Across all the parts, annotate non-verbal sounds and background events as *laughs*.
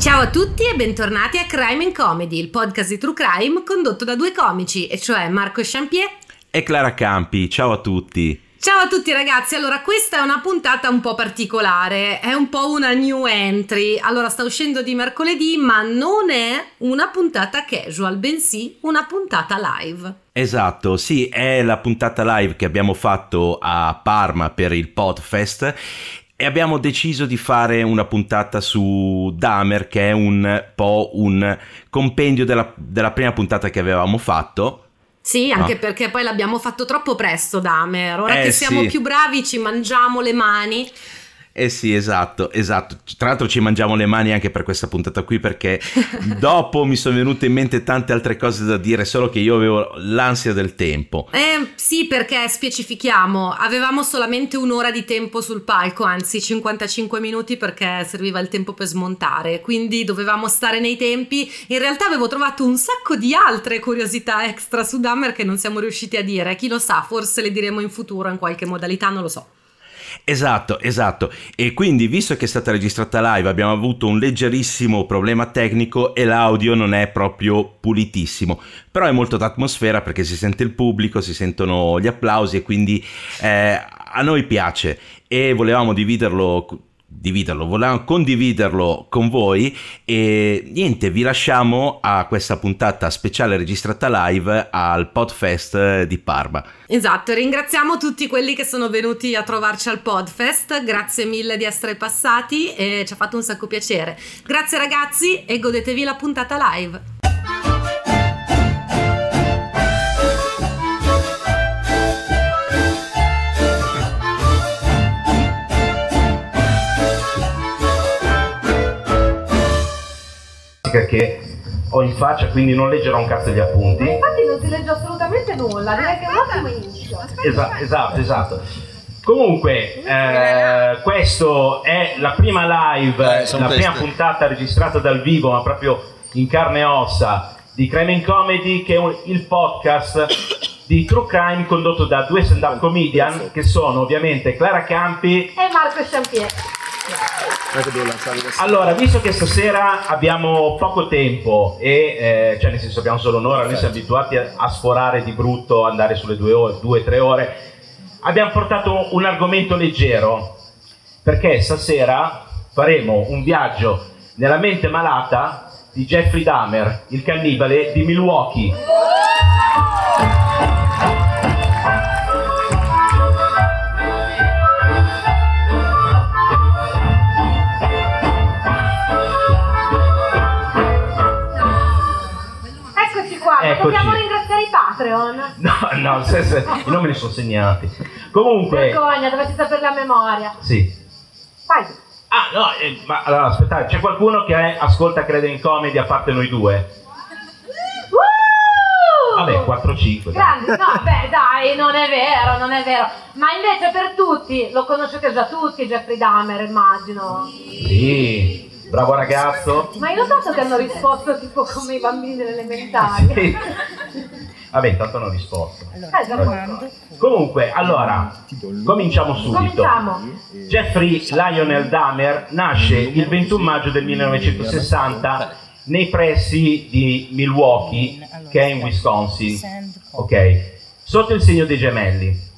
Ciao a tutti e bentornati a Crime and Comedy, il podcast di True Crime condotto da due comici, e cioè Marco Champier e Clara Campi. Ciao a tutti. Ciao a tutti ragazzi, allora questa è una puntata un po' particolare, è un po' una new entry, allora sta uscendo di mercoledì ma non è una puntata casual, bensì una puntata live. Esatto, sì, è la puntata live che abbiamo fatto a Parma per il Podfest e abbiamo deciso di fare una puntata su Dahmer che è un po' un compendio della, della prima puntata che avevamo fatto sì, anche no. perché poi l'abbiamo fatto troppo presto Dahmer. Ora eh, che siamo sì. più bravi ci mangiamo le mani. Eh sì, esatto, esatto. Tra l'altro ci mangiamo le mani anche per questa puntata qui perché *laughs* dopo mi sono venute in mente tante altre cose da dire, solo che io avevo l'ansia del tempo. Eh sì, perché specifichiamo, avevamo solamente un'ora di tempo sul palco, anzi 55 minuti perché serviva il tempo per smontare, quindi dovevamo stare nei tempi. In realtà avevo trovato un sacco di altre curiosità extra su Dahmer che non siamo riusciti a dire, chi lo sa, forse le diremo in futuro in qualche modalità, non lo so. Esatto, esatto. E quindi, visto che è stata registrata live, abbiamo avuto un leggerissimo problema tecnico e l'audio non è proprio pulitissimo. Però è molto d'atmosfera perché si sente il pubblico, si sentono gli applausi e quindi eh, a noi piace. E volevamo dividerlo dividerlo, volevamo condividerlo con voi e niente, vi lasciamo a questa puntata speciale registrata live al Podfest di Parma. Esatto, ringraziamo tutti quelli che sono venuti a trovarci al Podfest, grazie mille di essere passati e ci ha fatto un sacco piacere. Grazie ragazzi e godetevi la puntata live. Che ho in faccia, quindi non leggerò un cazzo di appunti. Ma infatti non si legge assolutamente nulla, direi che è un ottimo inizio. Esatto, esatto, esatto. Comunque, eh, questa è la prima live, eh, la prima puntata registrata dal vivo, ma proprio in carne e ossa, di Crime in Comedy, che è un, il podcast di True Crime condotto da due stand-up comedian, che sono ovviamente Clara Campi e Marco Champier. Allora, visto che stasera abbiamo poco tempo e eh, cioè nel senso abbiamo solo un'ora, noi siamo abituati a, a sforare di brutto, andare sulle due ore, due, tre ore, abbiamo portato un argomento leggero perché stasera faremo un viaggio nella mente malata di Jeffrey Dahmer, il cannibale di Milwaukee. Eccoci. Dobbiamo ringraziare i Patreon. No, no, se, se, i nomi li sono segnati. Comunque. Vergogna, dovresti sapere la memoria. Sì. Vai. Ah, no, eh, ma allora aspettate, c'è qualcuno che è, ascolta Crede in Comedy a parte noi due? Vabbè, 4-5. Grandi, no, beh, dai, non è vero, non è vero. Ma invece per tutti, lo conoscete già tutti, Jeffrey Dahmer, immagino. Sì. Bravo ragazzo. Ma hai notato che hanno risposto tipo come i bambini delle elementari? Sì. Vabbè, intanto hanno risposto. Allora, Comunque, allora, cominciamo subito. Cominciamo. Jeffrey Lionel Dahmer nasce il 21 maggio del 1960 nei pressi di Milwaukee, che è in Wisconsin. Ok? Sotto il segno dei gemelli.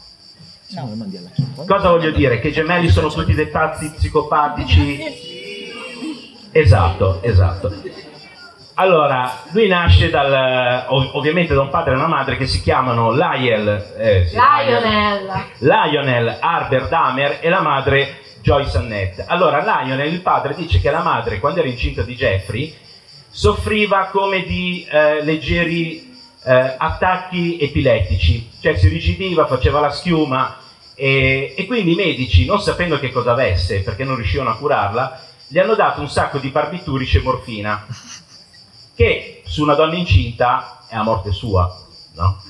Cosa voglio dire? Che i gemelli sono tutti dei pazzi psicopatici Esatto, esatto. Allora, lui nasce dal, ov- ovviamente da un padre e una madre che si chiamano Lionel, eh, sì, Lionel. Lionel Arber Damer e la madre Joyce Annette. Allora, Lionel, il padre, dice che la madre, quando era incinta di Jeffrey, soffriva come di eh, leggeri eh, attacchi epilettici, cioè si rigidiva, faceva la schiuma e, e quindi i medici, non sapendo che cosa avesse, perché non riuscivano a curarla, gli hanno dato un sacco di barbiturici e morfina. *laughs* che su una donna incinta è a morte sua, no?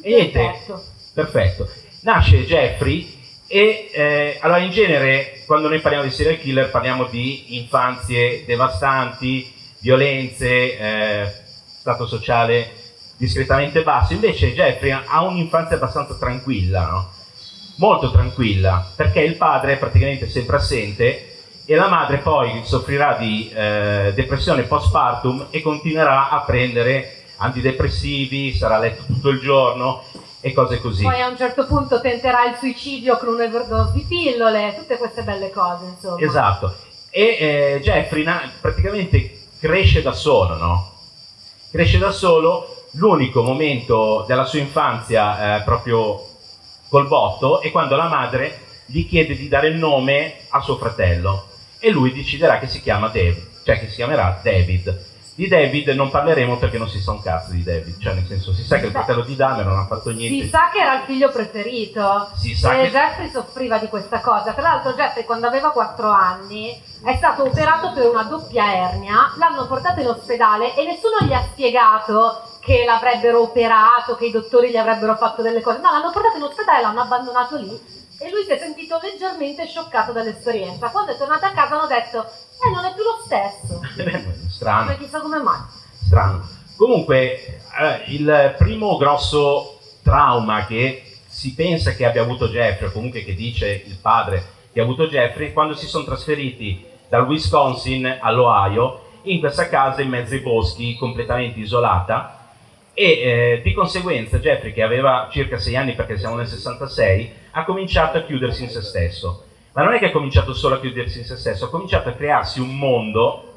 E niente, Perfetto. perfetto. Nasce Jeffrey e eh, allora in genere quando noi parliamo di serial killer parliamo di infanzie devastanti, violenze, eh, stato sociale discretamente basso, invece Jeffrey ha un'infanzia abbastanza tranquilla, no? molto tranquilla, perché il padre è praticamente sempre assente e la madre poi soffrirà di eh, depressione postpartum e continuerà a prendere antidepressivi, sarà a letto tutto il giorno e cose così. Poi a un certo punto tenterà il suicidio con un overdose di pillole, tutte queste belle cose, insomma. Esatto. E eh, Jeffrey na- praticamente cresce da solo, no? Cresce da solo, l'unico momento della sua infanzia eh, proprio col botto è quando la madre gli chiede di dare il nome a suo fratello e lui deciderà che si chiama David, cioè che si chiamerà David. Di David non parleremo perché non si sa un cazzo di David, cioè nel senso si sa che il fratello di Dahmer non ha fatto niente. Si sa che era il figlio preferito. Si sa e che- Jeffrey soffriva di questa cosa. Tra l'altro Jeffrey quando aveva 4 anni è stato operato per una doppia ernia, l'hanno portato in ospedale e nessuno gli ha spiegato che l'avrebbero operato, che i dottori gli avrebbero fatto delle cose. No, l'hanno portato in ospedale, l'hanno abbandonato lì e lui si è sentito leggermente scioccato dall'esperienza. Quando è tornato a casa hanno detto, eh non è più lo stesso. Strano. Ma chissà come mai. strano. Comunque, eh, il primo grosso trauma che si pensa che abbia avuto Jeffrey, o comunque che dice il padre che ha avuto Jeffrey, quando si sono trasferiti dal Wisconsin all'Ohio, in questa casa in mezzo ai boschi, completamente isolata, e eh, di conseguenza Jeffrey, che aveva circa 6 anni perché siamo nel 66, ha cominciato a chiudersi in se stesso. Ma non è che ha cominciato solo a chiudersi in se stesso, ha cominciato a crearsi un mondo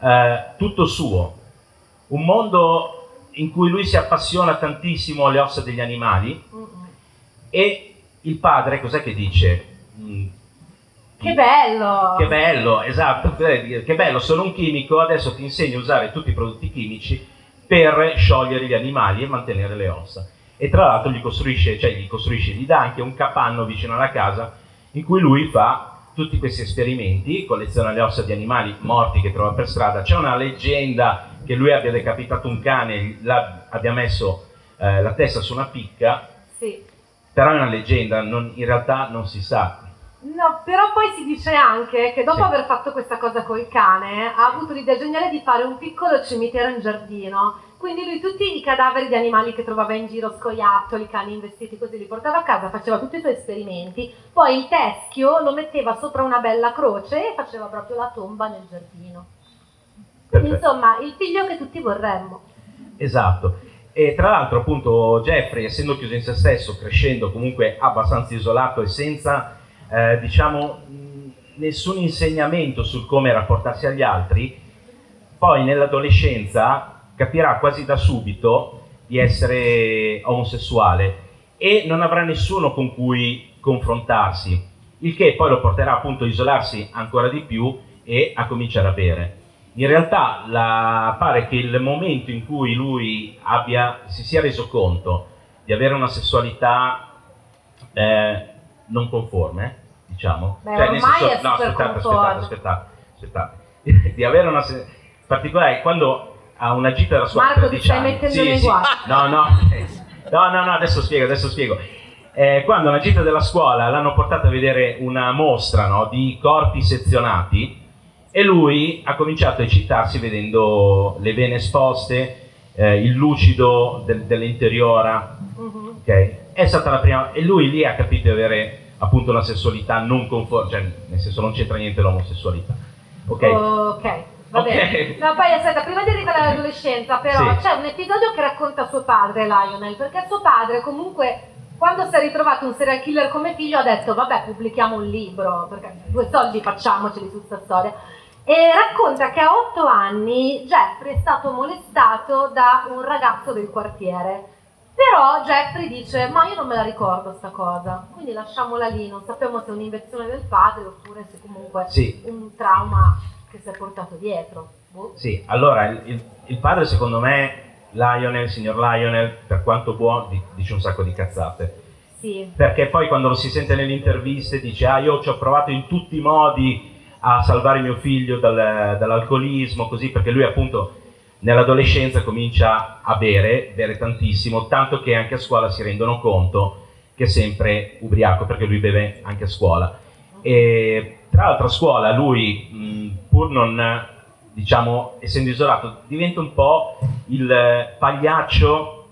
eh, tutto suo, un mondo in cui lui si appassiona tantissimo alle ossa degli animali e il padre cos'è che dice? Mm, Che bello! che bello, esatto, che bello, sono un chimico, adesso ti insegno a usare tutti i prodotti chimici per sciogliere gli animali e mantenere le ossa. E tra l'altro gli costruisce, cioè gli costruisce, gli dà anche un capanno vicino alla casa in cui lui fa tutti questi esperimenti, colleziona le ossa di animali morti che trova per strada. C'è una leggenda che lui abbia decapitato un cane, abbia messo eh, la testa su una picca, Sì. però è una leggenda, non- in realtà non si sa. No, però poi si dice anche che dopo Sì. aver fatto questa cosa col cane ha avuto l'idea geniale di fare un piccolo cimitero in giardino. Quindi lui tutti i cadaveri di animali che trovava in giro, scoiattoli, cani investiti così, li portava a casa, faceva tutti i suoi esperimenti, poi il teschio lo metteva sopra una bella croce e faceva proprio la tomba nel giardino. Quindi Perfetto. insomma, il figlio che tutti vorremmo. Esatto. E tra l'altro, appunto, Jeffrey, essendo chiuso in se stesso, crescendo comunque abbastanza isolato e senza, eh, diciamo, nessun insegnamento sul come rapportarsi agli altri, poi nell'adolescenza capirà quasi da subito di essere omosessuale e non avrà nessuno con cui confrontarsi, il che poi lo porterà appunto a isolarsi ancora di più e a cominciare a bere. In realtà la- pare che il momento in cui lui abbia, si sia reso conto di avere una sessualità eh, non conforme, diciamo, Beh, ormai è no, super aspettate, aspettate, aspettate, aspettate, *laughs* di avere una se- particolare quando ha una gita della scuola Marco, ti 13 stai anni. mettendo Sì, nei sì. guai. No, no, no, no, no, adesso spiego, adesso spiego. Eh, quando alla gita della scuola l'hanno portato a vedere una mostra no, di corpi sezionati e lui ha cominciato a eccitarsi vedendo le vene esposte, eh, il lucido del- dell'interiora, Mhm. ok? È stata la prima, e lui lì ha capito di avere appunto una sessualità non conforme, cioè nel senso non c'entra niente l'omosessualità, ok? Ok, va Ok. bene. No, poi aspetta, prima di arrivare all'adolescenza, però Sì. c'è un episodio che racconta suo padre, Lionel, perché suo padre comunque quando si è ritrovato un serial killer come figlio ha detto vabbè pubblichiamo un libro, perché due soldi facciamoceli su questa storia. E racconta che a otto anni Jeffrey è stato molestato da un ragazzo del quartiere. Però Jeffrey dice: Ma io non me la ricordo sta cosa, quindi lasciamola lì, non sappiamo se è un'invenzione del padre oppure se comunque Sì. un trauma che si è portato dietro. Boh. Sì, allora il, il- il padre secondo me, Lionel, signor Lionel, per quanto buono, di- dice un sacco di cazzate. Sì. Perché poi quando lo si sente nelle interviste dice ah io ci ho provato in tutti i modi a salvare mio figlio dal- dall'alcolismo, così, perché lui appunto nell'adolescenza comincia a bere, bere tantissimo, tanto che anche a scuola si rendono conto che è sempre ubriaco perché lui beve anche a scuola. E tra l'altro a scuola lui, mh, pur non, diciamo, essendo isolato, diventa un po' il pagliaccio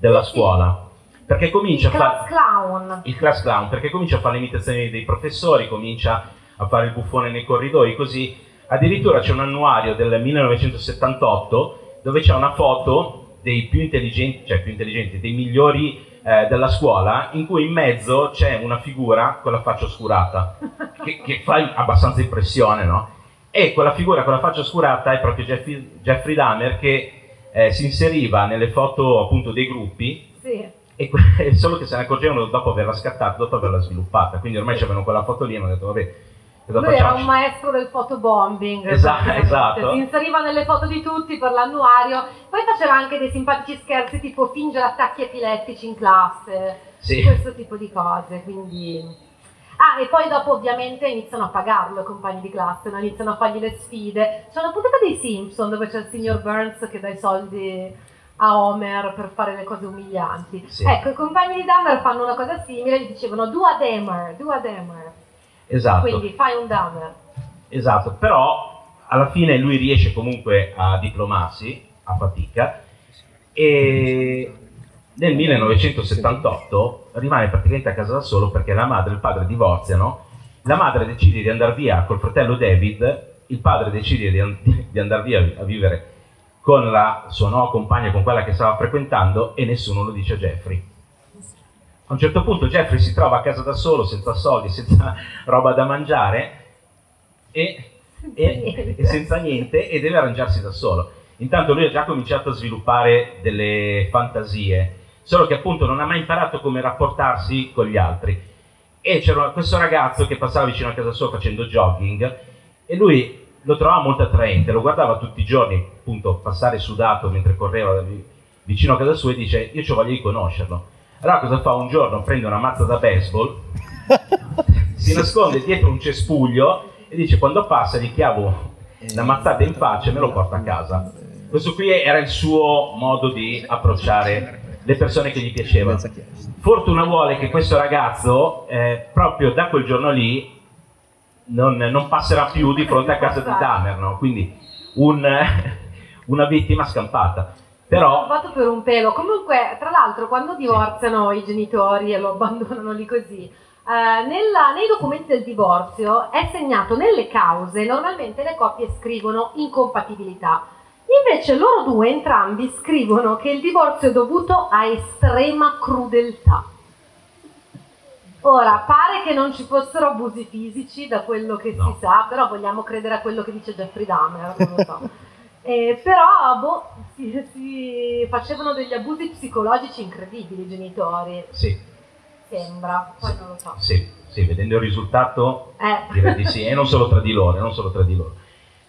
della scuola. Perché comincia il a class fare clown. il class clown, perché comincia a fare le imitazioni dei professori, comincia a fare il buffone nei corridoi, così addirittura c'è un annuario del 1978 dove c'è una foto dei più intelligenti, cioè più intelligenti, dei migliori eh, della scuola, in cui in mezzo c'è una figura con la faccia oscurata, *laughs* che, che fa abbastanza impressione, no? E quella figura con la faccia oscurata è proprio Jeffrey, Jeffrey Dahmer che eh, si inseriva nelle foto appunto dei gruppi Sì. e que- *laughs* solo che se ne accorgevano dopo averla scattata, dopo averla sviluppata. Quindi ormai c'avevano quella foto lì e hanno detto, vabbè, cosa Lui era un maestro del fotobombing. Esatto, esatto. Si inseriva nelle foto di tutti per l'annuario, poi faceva anche dei simpatici scherzi tipo fingere attacchi epilettici in classe, Sì. questo tipo di cose, quindi... Ah, e poi dopo ovviamente iniziano a pagarlo i compagni di classe, no? iniziano a fargli le sfide. C'è una puntata dei Simpson dove c'è il signor Burns che dà i soldi a Homer per fare le cose umilianti. Sì. Ecco, i compagni di Dahmer fanno una cosa simile, gli dicevano do a Dahmer, do a Dahmer. Esatto, Quindi fai un Dahmer. esatto. Però alla fine lui riesce comunque a diplomarsi a fatica e nel 1978 rimane praticamente a casa da solo perché la madre e il padre divorziano. La madre decide di andare via col fratello David, il padre decide di, di andare via a vivere con la sua nuova compagna, con quella che stava frequentando, e nessuno lo dice a Jeffrey. A un certo punto Jeffrey si trova a casa da solo, senza soldi, senza roba da mangiare e, e- e senza niente e deve arrangiarsi da solo. Intanto lui ha già cominciato a sviluppare delle fantasie, solo che appunto non ha mai imparato come rapportarsi con gli altri. E c'era questo ragazzo che passava vicino a casa sua facendo jogging e lui lo trovava molto attraente, lo guardava tutti i giorni appunto passare sudato mentre correva vi- vicino a casa sua e dice io ci voglio di conoscerlo. Allora cosa fa? Un giorno prende una mazza da baseball, si *laughs* nasconde dietro un cespuglio e dice quando passa gli chiavo la mazzata in faccia e me lo porta a casa. Questo qui era il suo modo di approcciare le persone che gli piacevano. Fortuna vuole che questo ragazzo, eh, proprio da quel giorno lì, non, non passerà più di fronte a casa di Dahmer, no? quindi un- *laughs* una vittima scampata. Però Salvato per un pelo. Comunque, tra l'altro, quando divorziano i genitori e lo abbandonano lì così, eh, nella- nei documenti del divorzio è segnato nelle cause, normalmente le coppie scrivono incompatibilità. Invece loro due, entrambi, scrivono che il divorzio è dovuto a estrema crudeltà. Ora, pare che non ci fossero abusi fisici da quello che No. si sa, però vogliamo credere a quello che dice Jeffrey Dahmer, non lo so. *laughs* Eh, però boh, si, si facevano degli abusi psicologici incredibili i genitori, sì, sembra, poi non lo so. sì, sì, vedendo il risultato Eh. direi di sì, e non solo tra di loro, non solo tra di loro.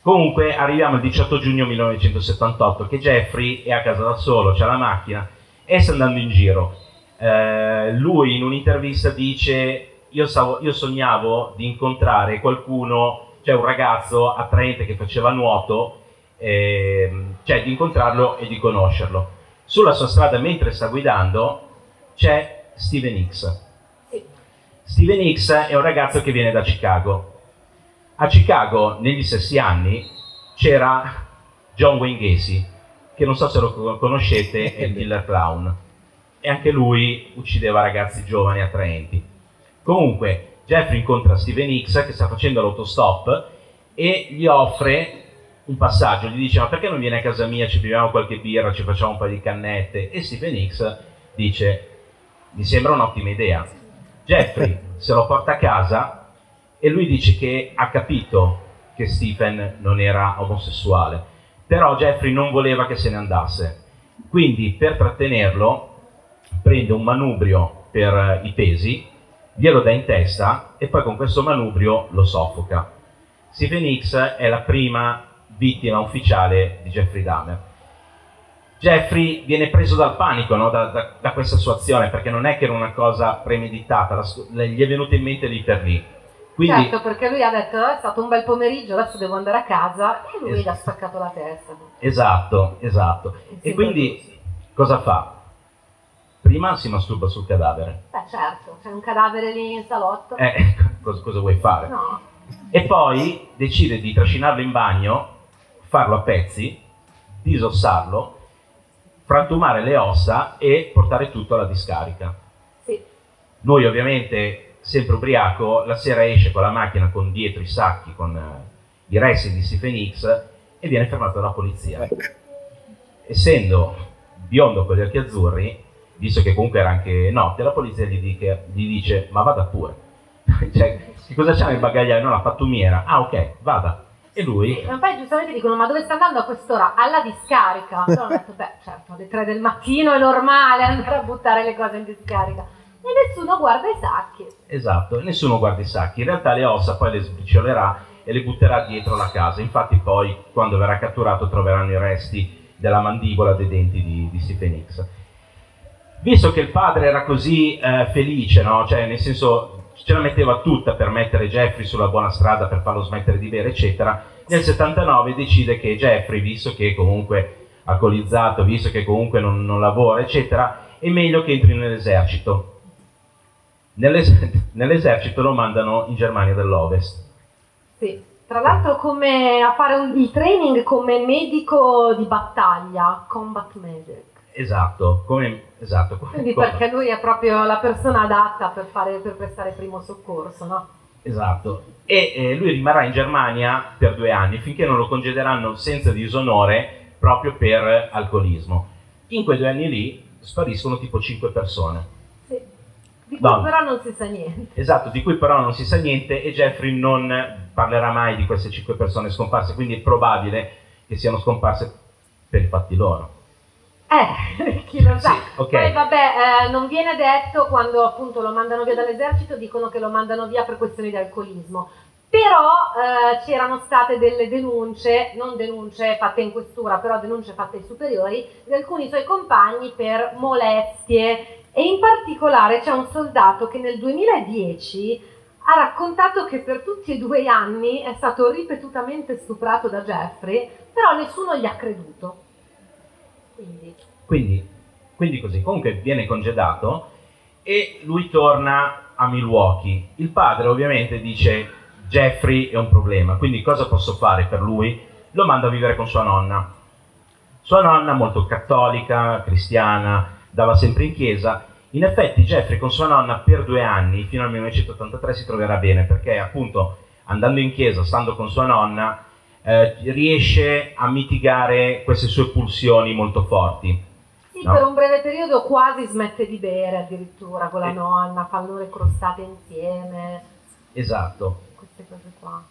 Comunque arriviamo al 18 giugno 1978 che Jeffrey è a casa da solo, c'ha la macchina e sta andando in giro. Eh, lui in un'intervista dice io, stavo- io sognavo di incontrare qualcuno, cioè un ragazzo attraente che faceva nuoto, ehm, cioè di incontrarlo e di conoscerlo. Sulla sua strada mentre sta guidando c'è Steven X. Steven X è un ragazzo che viene da Chicago. A Chicago, negli stessi anni, c'era John Wayne Gacy, che non so se lo co- conoscete, è il killer clown. E anche lui uccideva ragazzi giovani attraenti. Comunque, Jeffrey incontra Steven X che sta facendo l'autostop e gli offre un passaggio, gli dice ma perché non vieni a casa mia, ci beviamo qualche birra, ci facciamo un paio di cannette e Steven X dice mi sembra un'ottima idea. Jeffrey se lo porta a casa e lui dice che ha capito che Stephen non era omosessuale, però Jeffrey non voleva che se ne andasse. Quindi per trattenerlo prende un manubrio per eh, i pesi, glielo dà in testa e poi con questo manubrio lo soffoca. Stephen X è la prima vittima ufficiale di Jeffrey Dahmer. Jeffrey viene preso dal panico no, da, da- da questa sua azione perché non è che era una cosa premeditata, la gli è venuta in mente lì per lì. Quindi, Certo, perché lui ha detto "Eh, è stato un bel pomeriggio, adesso devo andare a casa e lui gli ha spaccato la testa. esatto, esatto. Sì, E quindi cosa fa? Prima si masturba sul cadavere. Beh certo, c'è un cadavere lì in salotto. Eh, *laughs* cosa, cosa vuoi fare? No, E poi decide di trascinarlo in bagno, farlo a pezzi, disossarlo, frantumare le ossa e portare tutto alla discarica. sì. Lui ovviamente, sempre ubriaco, la sera esce con la macchina con dietro i sacchi con eh, i resti di Stephen X e viene fermato dalla polizia. Essendo biondo con gli occhi azzurri, visto che comunque era anche notte, la polizia gli, dice, gli dice ma vada pure. *laughs* cioè, che cosa c'ha nel bagagliaio? No, la pattumiera. Ah ok, vada. E lui... E poi giustamente dicono ma dove sta andando a quest'ora? Alla discarica. Allora ho detto beh certo alle 3 del mattino è normale andare a buttare le cose in discarica. E nessuno guarda i sacchi. Esatto, nessuno guarda i sacchi. In realtà le ossa poi le sbriciolerà e le butterà dietro la casa. Infatti poi quando verrà catturato troveranno i resti della mandibola dei denti di, di Stephen X. Visto che il padre era così eh, felice, no? cioè nel senso ce la metteva tutta per mettere Jeffrey sulla buona strada, per farlo smettere di bere, eccetera, nel 79 decide che Jeffrey, visto che comunque alcolizzato, visto che comunque non, non lavora, eccetera, è meglio che entri nell'esercito. Nell'es- *laughs* nell'esercito lo mandano in Germania dell'Ovest. Sì. Tra l'altro come a fare un- il training come medico di battaglia, combat medic. Esatto, come, esatto, come- Quindi come- perché lui è proprio la persona adatta per, fare, per prestare primo soccorso, no? esatto. E eh, lui rimarrà in Germania per due anni finché non lo congederanno senza disonore proprio per alcolismo. In quei due anni lì spariscono tipo cinque persone. Sì. Di cui No. però non si sa niente. Esatto, di cui però non si sa niente e Jeffrey non parlerà mai di queste cinque persone scomparse, quindi è probabile che siano scomparse per i fatti loro. Eh, *laughs* chi lo sa. Sì, ok. Poi vabbè, eh, non viene detto quando appunto lo mandano via dall'esercito, dicono che lo mandano via per questioni di alcolismo. Però eh, c'erano state delle denunce, non denunce fatte in questura, però denunce fatte ai superiori, di alcuni suoi compagni per molestie e in particolare c'è un soldato che nel 2010 ha raccontato che per tutti e due gli anni è stato ripetutamente stuprato da Jeffrey, però nessuno gli ha creduto. Quindi, Quindi, quindi così, comunque viene congedato e lui torna a Milwaukee. Il padre ovviamente dice Jeffrey è un problema, quindi cosa posso fare per lui? Lo manda a vivere con sua nonna. Sua nonna molto cattolica, cristiana, dava sempre in chiesa. In effetti Jeffrey con sua nonna per due anni, fino al 1983, si troverà bene perché appunto andando in chiesa, stando con sua nonna, eh, riesce a mitigare queste sue pulsioni molto forti. sì, No. per un breve periodo quasi smette di bere addirittura con la Eh. nonna, fanno le crostate insieme, Esatto, queste cose qua.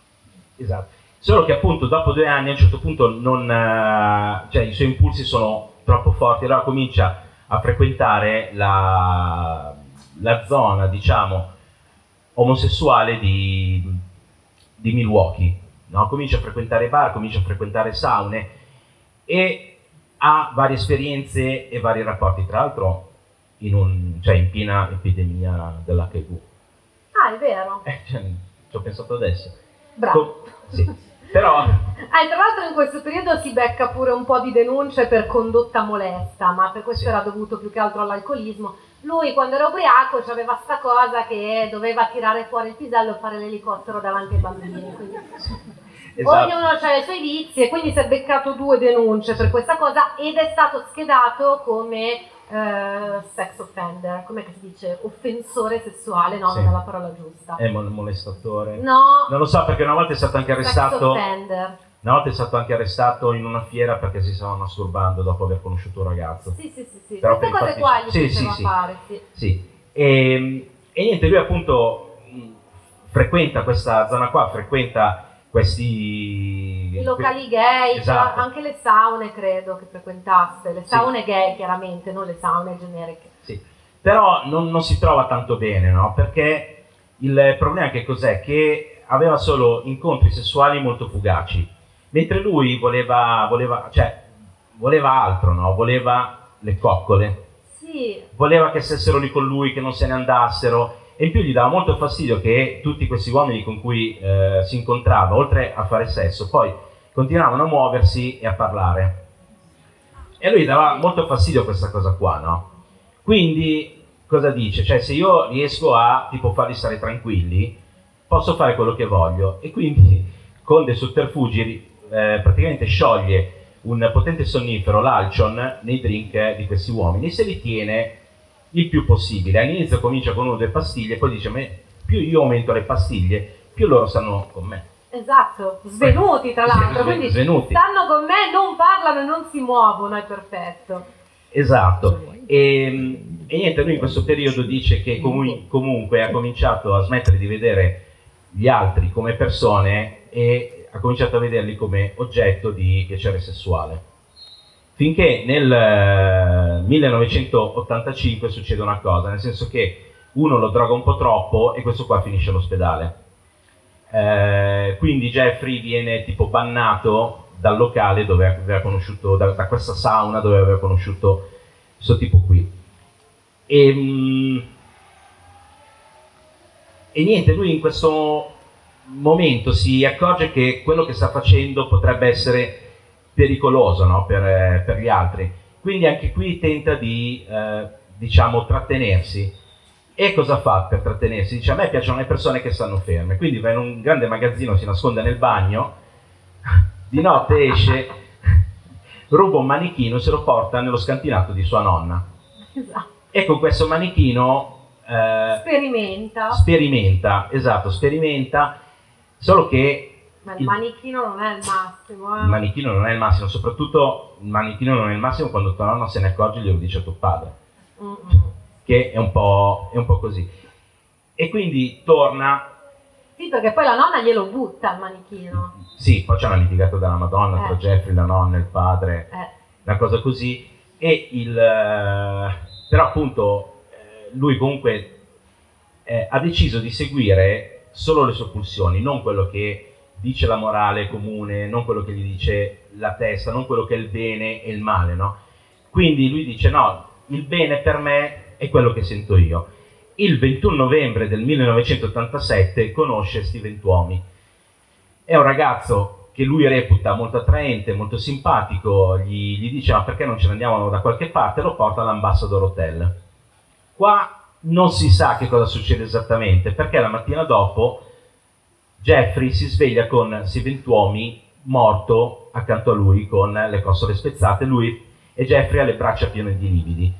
esatto. Solo che appunto dopo due anni a un certo punto non, eh, cioè, i suoi impulsi sono troppo forti, allora comincia a frequentare la, la zona, diciamo, omosessuale di, di Milwaukee. No? Comincia a frequentare bar, comincia a frequentare saune e ha varie esperienze e vari rapporti, tra l'altro in, un, cioè in piena epidemia dell'HIV. Ah, è vero, Eh, cioè, ci ho pensato adesso. bravo. Co- sì. Però, *laughs* Ah, tra l'altro in questo periodo si becca pure un po' di denunce per condotta molesta, ma per questo Sì. era dovuto più che altro all'alcolismo. Lui quando era ubriaco aveva sta cosa che doveva tirare fuori il pisello e fare l'elicottero davanti ai bambini. Quindi esatto, Ognuno ha i suoi vizi e quindi si è beccato due denunce per questa cosa ed è stato schedato come eh, sex offender, come si dice, offensore sessuale, no, Sì. non è la parola giusta. è mol- molestatore. No, Non lo so perché una volta è stato anche sex arrestato. offender. Una volta è stato anche arrestato in una fiera perché si stava masturbando dopo aver conosciuto un ragazzo. Sì, sì, sì, sì. Però Queste cose qua gli sì, sì, sì. fare, sì. Sì. E, e niente, lui appunto frequenta questa zona qua, frequenta questi I locali gay, Esatto. cioè anche le saune credo che frequentasse, le Sì. saune gay chiaramente, non le saune generiche. Sì. Però non, non si trova tanto bene, no? Perché il problema che cos'è? Che aveva solo incontri sessuali molto fugaci, mentre lui voleva, voleva, cioè, voleva altro, no? Voleva le coccole, Sì, voleva che stessero lì con lui, che non se ne andassero e in più gli dava molto fastidio che tutti questi uomini con cui eh, si incontrava, oltre a fare sesso, poi continuavano a muoversi e a parlare. E lui dava molto fastidio questa cosa qua, no? Quindi cosa dice? Cioè se io riesco a tipo farli stare tranquilli, posso fare quello che voglio. E quindi *laughs* con dei sotterfugi eh, praticamente scioglie un potente sonnifero, l'Alcion, nei drink di questi uomini e se li tiene il più possibile. All'inizio comincia con una o due pastiglie, poi dice: più io aumento le pastiglie, più loro stanno con me. Esatto, svenuti tra l'altro, quindi svenuti. stanno con me, non parlano e non si muovono, è perfetto. Esatto, e, e niente, lui in questo periodo dice che comu- comunque ha cominciato a smettere di vedere gli altri come persone e ha cominciato a vederli come oggetto di piacere sessuale. Finché nel 1985 eh, succede una cosa, nel senso che uno lo droga un po' troppo e questo qua finisce all'ospedale. Eh, quindi Jeffrey viene tipo bannato dal locale dove aveva conosciuto, da, da questa sauna dove aveva conosciuto questo tipo qui. E, mm, e niente, lui in questo momento si accorge che quello che sta facendo potrebbe essere pericoloso no? per, per, gli altri. Quindi anche qui tenta di, eh, diciamo, trattenersi e cosa fa per trattenersi? Dice a me piacciono le persone che stanno ferme, quindi va in un grande magazzino, si nasconde nel bagno, *laughs* di notte esce, *laughs* ruba un manichino e se lo porta nello scantinato di sua nonna. Esatto. E con questo manichino... Eh, sperimenta. Sperimenta, esatto, sperimenta, solo che... Ma il, il manichino non è il massimo. Eh? Il manichino non è il massimo, soprattutto il manichino non è il massimo quando tua nonna se ne accorge e glielo dice a tuo padre. Mm-mm che è un po', è un po così. E quindi torna... Sì, perché poi la nonna glielo butta al manichino. Sì, poi c'è una litigata dalla Madonna eh. tra Jeffrey, la nonna il padre, eh. una cosa così. E il... Eh, però appunto eh, lui comunque eh, ha deciso di seguire solo le sue pulsioni, non quello che dice la morale comune, non quello che gli dice la testa, non quello che è il bene e il male, no? Quindi lui dice no, il bene per me è quello che sento io. Il 21 novembre del 1987 conosce Steven Tuomi. È un ragazzo che lui reputa molto attraente, molto simpatico, gli, gli dice ma perché non ce ne andiamo da qualche parte, lo porta all'Ambassador Hotel. Qua non si sa che cosa succede esattamente, perché la mattina dopo Jeffrey si sveglia con Steven Tuomi morto accanto a lui con le costole spezzate, lui e Jeffrey ha le braccia piene di lividi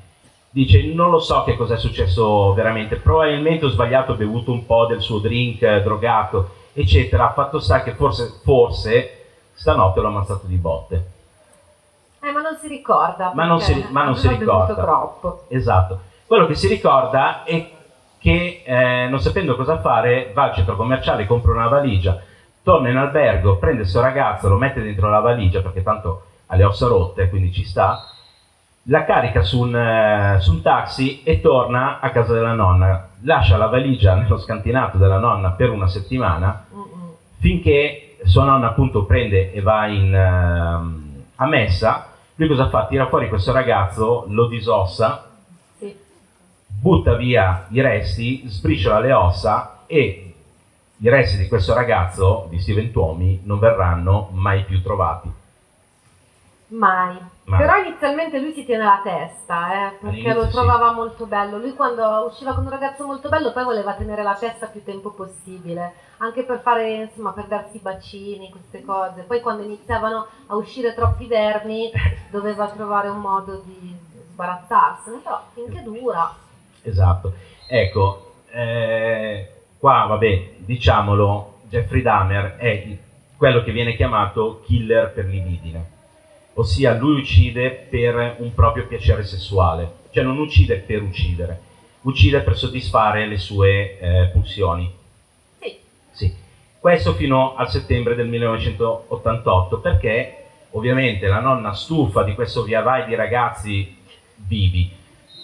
dice non lo so che cosa è successo veramente, probabilmente ho sbagliato, ho bevuto un po' del suo drink, eh, drogato, eccetera, fatto sta che forse, forse stanotte l'ho ammazzato di botte. Eh, ma non si ricorda. Ma non si, ma non si ricorda. troppo. Esatto. Quello che si ricorda è che eh, non sapendo cosa fare va al centro commerciale, compra una valigia, torna in albergo, prende il suo ragazzo, lo mette dentro la valigia perché tanto ha le ossa rotte, quindi ci sta, la carica su un, eh, su un, taxi e torna a casa della nonna. Lascia la valigia nello scantinato della nonna per una settimana uh-uh. finché sua nonna appunto prende e va in, uh, a messa. Lui cosa fa? Tira fuori questo ragazzo, lo disossa. Butta via i resti, sbriciola le ossa e i resti di questo ragazzo, di Steven Tuomi, non verranno mai più trovati. Mai. Mai. Però inizialmente lui si tiene la testa, eh, perché All'inizio lo trovava sì. molto bello. Lui quando usciva con un ragazzo molto bello poi voleva tenere la testa più tempo possibile, anche per fare, insomma, per darsi i bacini, queste cose. Poi quando iniziavano a uscire troppi vermi *laughs* doveva trovare un modo di sbarazzarsene, però finché dura. Esatto. Ecco, eh, qua vabbè, diciamolo, Jeffrey Dahmer è quello che viene chiamato killer per libidine ossia lui uccide per un proprio piacere sessuale, cioè non uccide per uccidere, uccide per soddisfare le sue eh, pulsioni. Sì. sì. Questo fino al settembre del 1988, perché ovviamente la nonna stufa di questo via vai di ragazzi vivi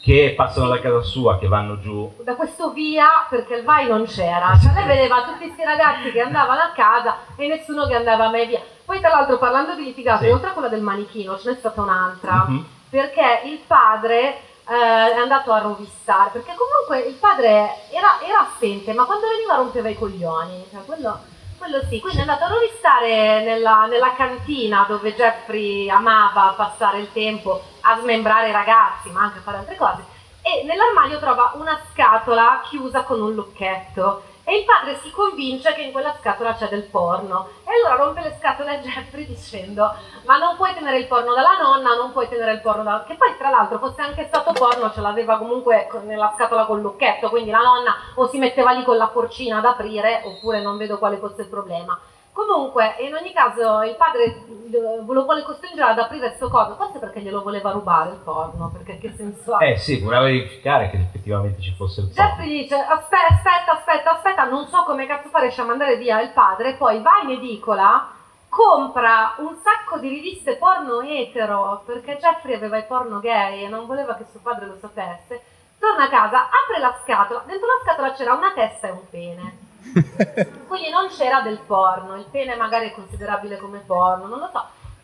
che passano da casa sua, che vanno giù. Da questo via, perché il vai non c'era, cioè lei vedeva tutti questi ragazzi che andavano a casa e nessuno che andava mai via. Poi tra l'altro parlando di litigate, sì. oltre a quella del manichino, ce n'è stata un'altra, mm-hmm. perché il padre eh, è andato a rovistare, perché comunque il padre era, era assente, ma quando veniva rompeva i coglioni, cioè quello, quello sì, quindi è andato a rovistare nella, nella cantina dove Jeffrey amava passare il tempo a smembrare ragazzi, ma anche a fare altre cose, e nell'armadio trova una scatola chiusa con un lucchetto e il padre si convince che in quella scatola c'è del porno. E allora rompe le scatole a Jeffrey dicendo: Ma non puoi tenere il porno dalla nonna, non puoi tenere il porno dalla. Che poi, tra l'altro, fosse anche stato porno, ce l'aveva comunque nella scatola col lucchetto. Quindi la nonna o si metteva lì con la porcina ad aprire, oppure non vedo quale fosse il problema. Comunque, in ogni caso, il padre eh, lo vuole costringere ad aprire questo coso, forse perché glielo voleva rubare il porno, perché che senso ha? Eh sì, voleva verificare che effettivamente ci fosse il porno. Jeffrey dice, aspetta, aspetta, aspetta, aspetta, non so come cazzo fare, riesce a mandare via il padre, poi va in edicola, compra un sacco di riviste porno etero, perché Jeffrey aveva i porno gay e non voleva che suo padre lo sapesse, torna a casa, apre la scatola, dentro la scatola c'era una testa e un pene. *laughs* Quindi non c'era del porno, il pene magari è considerabile come porno, non lo so.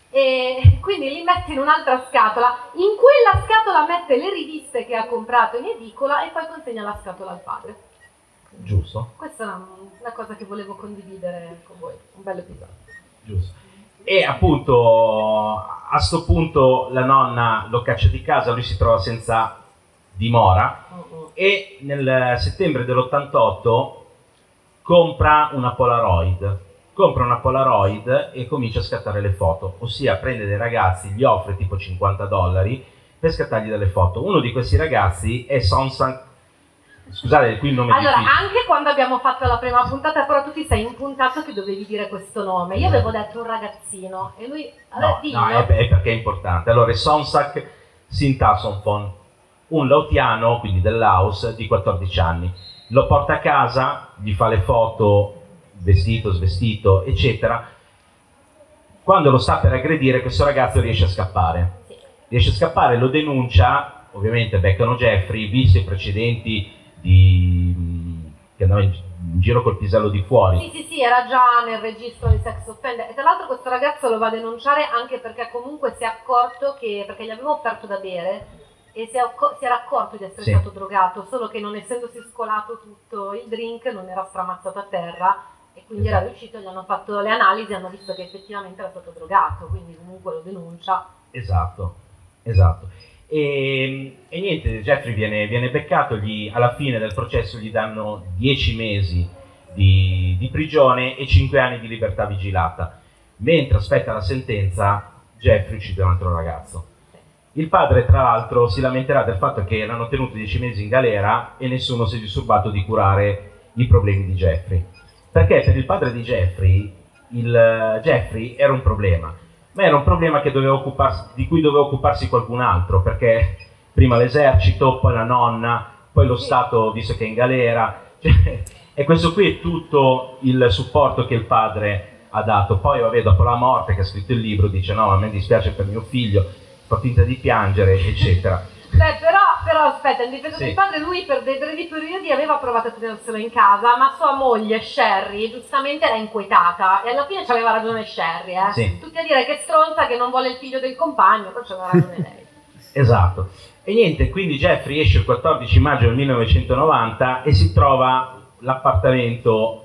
E quindi li mette in un'altra scatola, in quella scatola mette le riviste che ha comprato in edicola e poi consegna la scatola al padre. Giusto? Questa è una, una cosa che volevo condividere con voi, un bel episodio. Giusto. E appunto a sto punto la nonna lo caccia di casa, lui si trova senza dimora Uh-uh. e nel settembre dell'88 compra una Polaroid. Compra una Polaroid e comincia a scattare le foto, ossia prende dei ragazzi, gli offre tipo 50 dollari per scattargli delle foto. Uno di questi ragazzi è Sonsan. Scusate, qui il nome Allora, anche quando abbiamo fatto la prima puntata, però tu ti sei impuntato che dovevi dire questo nome. Io avevo detto un ragazzino e lui... Allora, No, dillo. no, è, è perché è importante. Allora, è Sonsak Sintasonfon, un lautiano, quindi del Laos, di 14 anni. Lo porta a casa, gli fa le foto, vestito, svestito, eccetera. Quando lo sta per aggredire, questo ragazzo riesce a scappare. Riesce a scappare, lo denuncia, ovviamente beccano Jeffrey, visto i precedenti di, che andava in, in giro col pisello di fuori. Sì, sì, sì, era già nel registro di sex offender. E tra l'altro questo ragazzo lo va a denunciare anche perché comunque si è accorto che, perché gli avevo offerto da bere, e si, è acco- si era accorto di essere Sì. stato drogato, solo che non essendosi scolato tutto il drink non era stramazzato a terra e quindi era Esatto. riuscito, gli hanno fatto le analisi e hanno visto che effettivamente era stato drogato, quindi comunque lo denuncia. Esatto, esatto. E, e niente, Jeffrey viene, viene beccato, gli- alla fine del processo gli danno 10 mesi di, di prigione e 5 anni di libertà vigilata. Mentre aspetta la sentenza, Jeffrey uccide un altro ragazzo. Il padre, tra l'altro, si lamenterà del fatto che l'hanno tenuto 10 mesi in galera e nessuno si è disturbato di curare i problemi di Jeffrey. Perché per il padre di Jeffrey, il eh, Jeffrey era un problema ma era un problema che doveva occuparsi- di cui doveva occuparsi qualcun altro, perché prima l'esercito, poi la nonna, poi lo Stato, visto che è in galera. Cioè, *laughs* e questo qui è tutto il supporto che il padre ha dato. Poi, vabbè, dopo la morte, che ha scritto il libro, dice no, a me dispiace per mio figlio, fa finta di piangere, eccetera. Beh, però, però aspetta, in difesa Sì. del padre lui per dei brevi periodi aveva provato a tenerselo in casa, ma sua moglie Sherry giustamente era inquietata e alla fine c'aveva ragione Sherry, eh. Sì. Tutti a dire che stronza che non vuole il figlio del compagno, però c'aveva ragione lei. *laughs* Esatto. E niente, quindi Jeffrey esce il 14 maggio del 1990 e si trova l'appartamento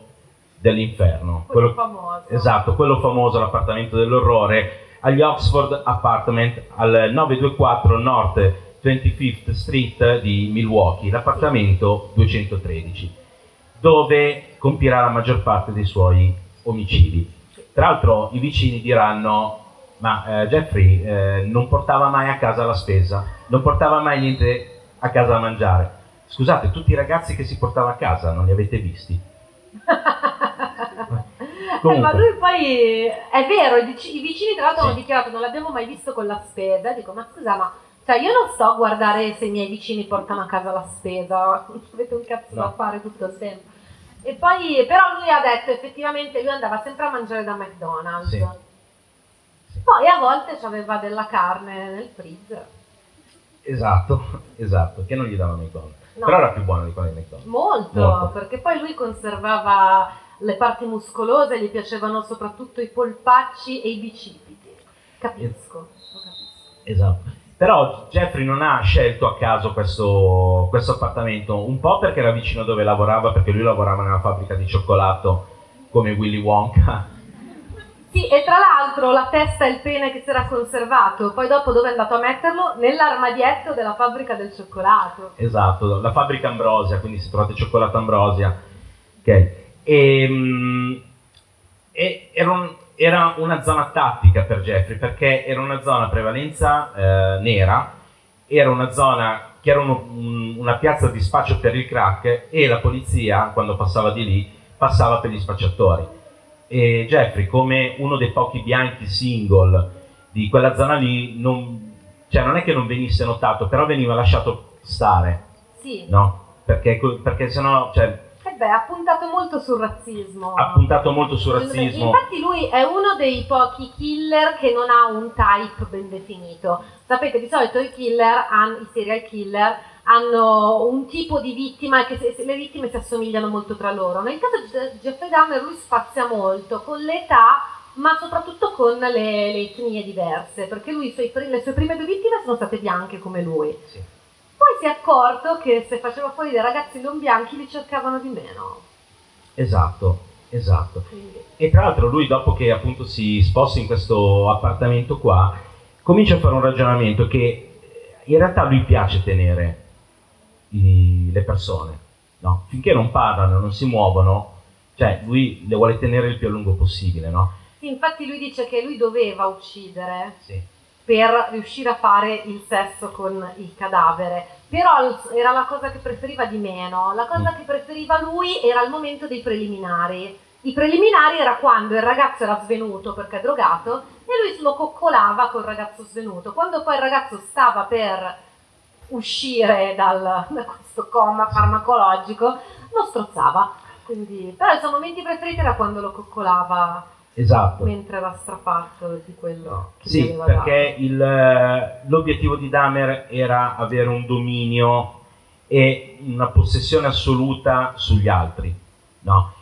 dell'inferno. Quello famoso. Esatto, quello famoso, l'appartamento dell'orrore, agli Oxford Apartment al 924 North 25th Street di Milwaukee, l'appartamento 213, dove compirà la maggior parte dei suoi omicidi. Tra l'altro i vicini diranno, ma eh, Jeffrey eh, non portava mai a casa la spesa, non portava mai niente a casa da mangiare. Scusate, tutti i ragazzi che si portava a casa non li avete visti? *laughs* Comunque. ma lui poi è vero, i, vici- i vicini tra l'altro Sì. hanno dichiarato non l'abbiamo mai visto con la spesa. Dico, ma scusa, ma cioè, io non sto a guardare se i miei vicini portano a casa la spesa, *laughs* avete un cazzo No. da fare tutto il tempo. E poi, però lui ha detto effettivamente lui andava sempre a mangiare da McDonald's. Sì. Poi a volte aveva della carne nel freezer. Esatto, *laughs* esatto, che non gli davano McDonald's. No. Però era più buono di quello di McDonald's. Molto, Molto. perché poi lui conservava le parti muscolose, gli piacevano soprattutto i polpacci e i bicipiti. Capisco, lo capisco. Esatto. Però Jeffrey non ha scelto a caso questo, questo appartamento, un po' perché era vicino dove lavorava, perché lui lavorava nella fabbrica di cioccolato come Willy Wonka. Sì, e tra l'altro la testa e il pene che si era conservato, poi dopo dove è andato a metterlo? Nell'armadietto della fabbrica del cioccolato. Esatto, la fabbrica Ambrosia, quindi se trovate cioccolato Ambrosia. Ok. E, um, e era un, era una zona tattica per Jeffrey perché era una zona a prevalenza eh, nera, era una zona che era uno, un, una piazza di spaccio per il crack e la polizia quando passava di lì passava per gli spacciatori. E Jeffrey come uno dei pochi bianchi single di quella zona lì non, cioè non è che non venisse notato, però veniva lasciato stare. Sì. No? Perché, perché sennò cioè, beh, ha puntato molto sul razzismo. Ha puntato molto sul razzismo. Infatti lui è uno dei pochi killer che non ha un type ben definito. Sapete, di solito i killer, i serial killer, hanno un tipo di vittima che se, se le vittime si assomigliano molto tra loro. Nel caso di Jeffrey Dahmer lui spazia molto con l'età ma soprattutto con le, le etnie diverse, perché lui, le sue prime due vittime sono state bianche come lui. Sì poi si è accorto che se faceva fuori dei ragazzi non bianchi li cercavano di meno. Esatto, esatto. Quindi. E tra l'altro lui dopo che appunto si sposta in questo appartamento qua, comincia a fare un ragionamento che in realtà lui piace tenere i, le persone, no? Finché non parlano, non si muovono, cioè lui le vuole tenere il più a lungo possibile, no? Sì, infatti lui dice che lui doveva uccidere. Sì per riuscire a fare il sesso con il cadavere. Però era la cosa che preferiva di meno. La cosa mm. che preferiva lui era il momento dei preliminari. I preliminari era quando il ragazzo era svenuto perché è drogato e lui lo coccolava col ragazzo svenuto. Quando poi il ragazzo stava per uscire dal, *laughs* da questo coma farmacologico, lo strozzava. Quindi, però i suoi momenti preferiti era quando lo coccolava Esatto. Mentre era strafatto di quello che sì, perché il, eh, l'obiettivo di Damer era avere un dominio e una possessione assoluta sugli altri, no?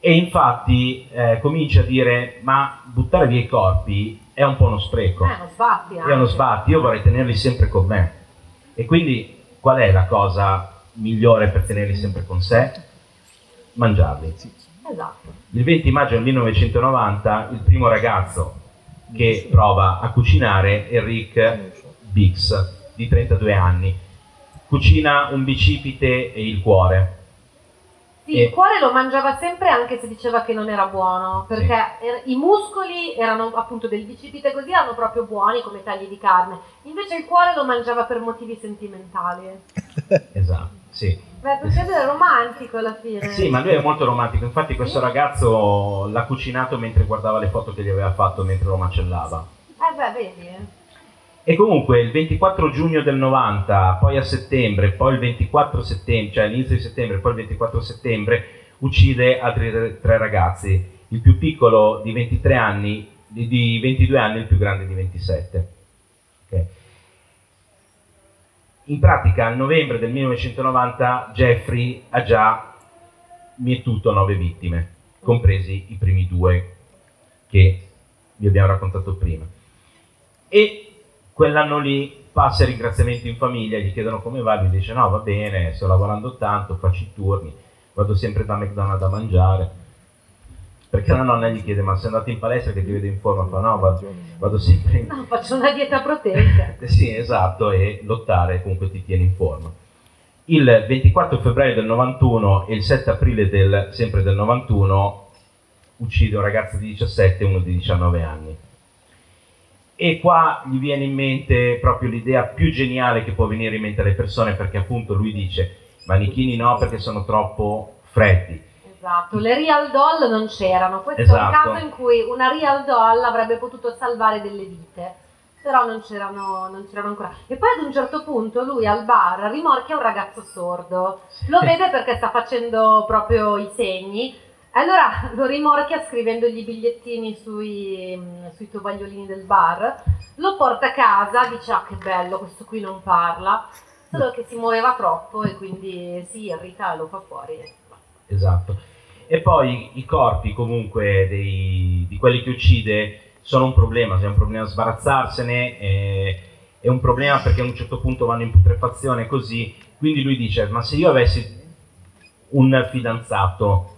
E infatti eh, comincia a dire, ma buttare via i corpi è un po' uno spreco. È uno sbatti. È uno sbatti, io vorrei tenerli sempre con me. E quindi qual è la cosa migliore per tenerli sempre con sé? Mangiarli. Esatto. Il 20 maggio del 1990 il primo ragazzo che prova a cucinare è Rick Bix, di 32 anni. Cucina un bicipite e il cuore. Sì, e... il cuore lo mangiava sempre anche se diceva che non era buono, perché sì. er- i muscoli erano appunto del bicipite così, erano proprio buoni come tagli di carne, invece il cuore lo mangiava per motivi sentimentali. esatto, sì. Beh, perché lui è romantico alla fine. Sì, ma lui è molto romantico. Infatti, questo ragazzo l'ha cucinato mentre guardava le foto che gli aveva fatto mentre lo macellava. Eh, beh, vedi. E comunque il 24 giugno del 90, poi a settembre, poi il 24 settembre, cioè all'inizio di settembre, poi il 24 settembre, uccide altri tre, tre ragazzi. Il più piccolo di 23 anni, di, di 22 anni, il più grande di 27. Okay. In pratica, a novembre del 1990, Jeffrey ha già mietuto nove vittime, compresi i primi due che vi abbiamo raccontato prima. E quell'anno lì passa il ringraziamento in famiglia, gli chiedono come va, lui dice no va bene, sto lavorando tanto, faccio i turni, vado sempre da McDonald's a mangiare perché la nonna gli chiede: Ma sei andato in palestra che ti vede in forma? Fa no, vado, vado sempre in. No, faccio una dieta proteica. *laughs* sì, esatto, e lottare comunque ti tiene in forma. Il 24 febbraio del 91 e il 7 aprile del, sempre del 91 uccide un ragazzo di 17 e uno di 19 anni. E qua gli viene in mente proprio l'idea più geniale che può venire in mente alle persone, perché appunto lui dice: Manichini no, perché sono troppo freddi Esatto, le real doll non c'erano. Questo esatto. è un esatto. caso in cui una real doll avrebbe potuto salvare delle vite, però non c'erano, non c'erano ancora. E poi ad un certo punto lui al bar rimorchia un ragazzo sordo, lo vede perché sta facendo proprio i segni. Allora lo rimorchia scrivendogli i bigliettini sui, sui tovagliolini del bar, lo porta a casa, dice ah che bello, questo qui non parla, solo che si muoveva troppo e quindi si irrita e lo fa fuori. Esatto. E poi i corpi comunque dei, di quelli che uccide sono un problema, è un problema sbarazzarsene e, è un problema perché a un certo punto vanno in putrefazione così, quindi lui dice ma se io avessi un fidanzato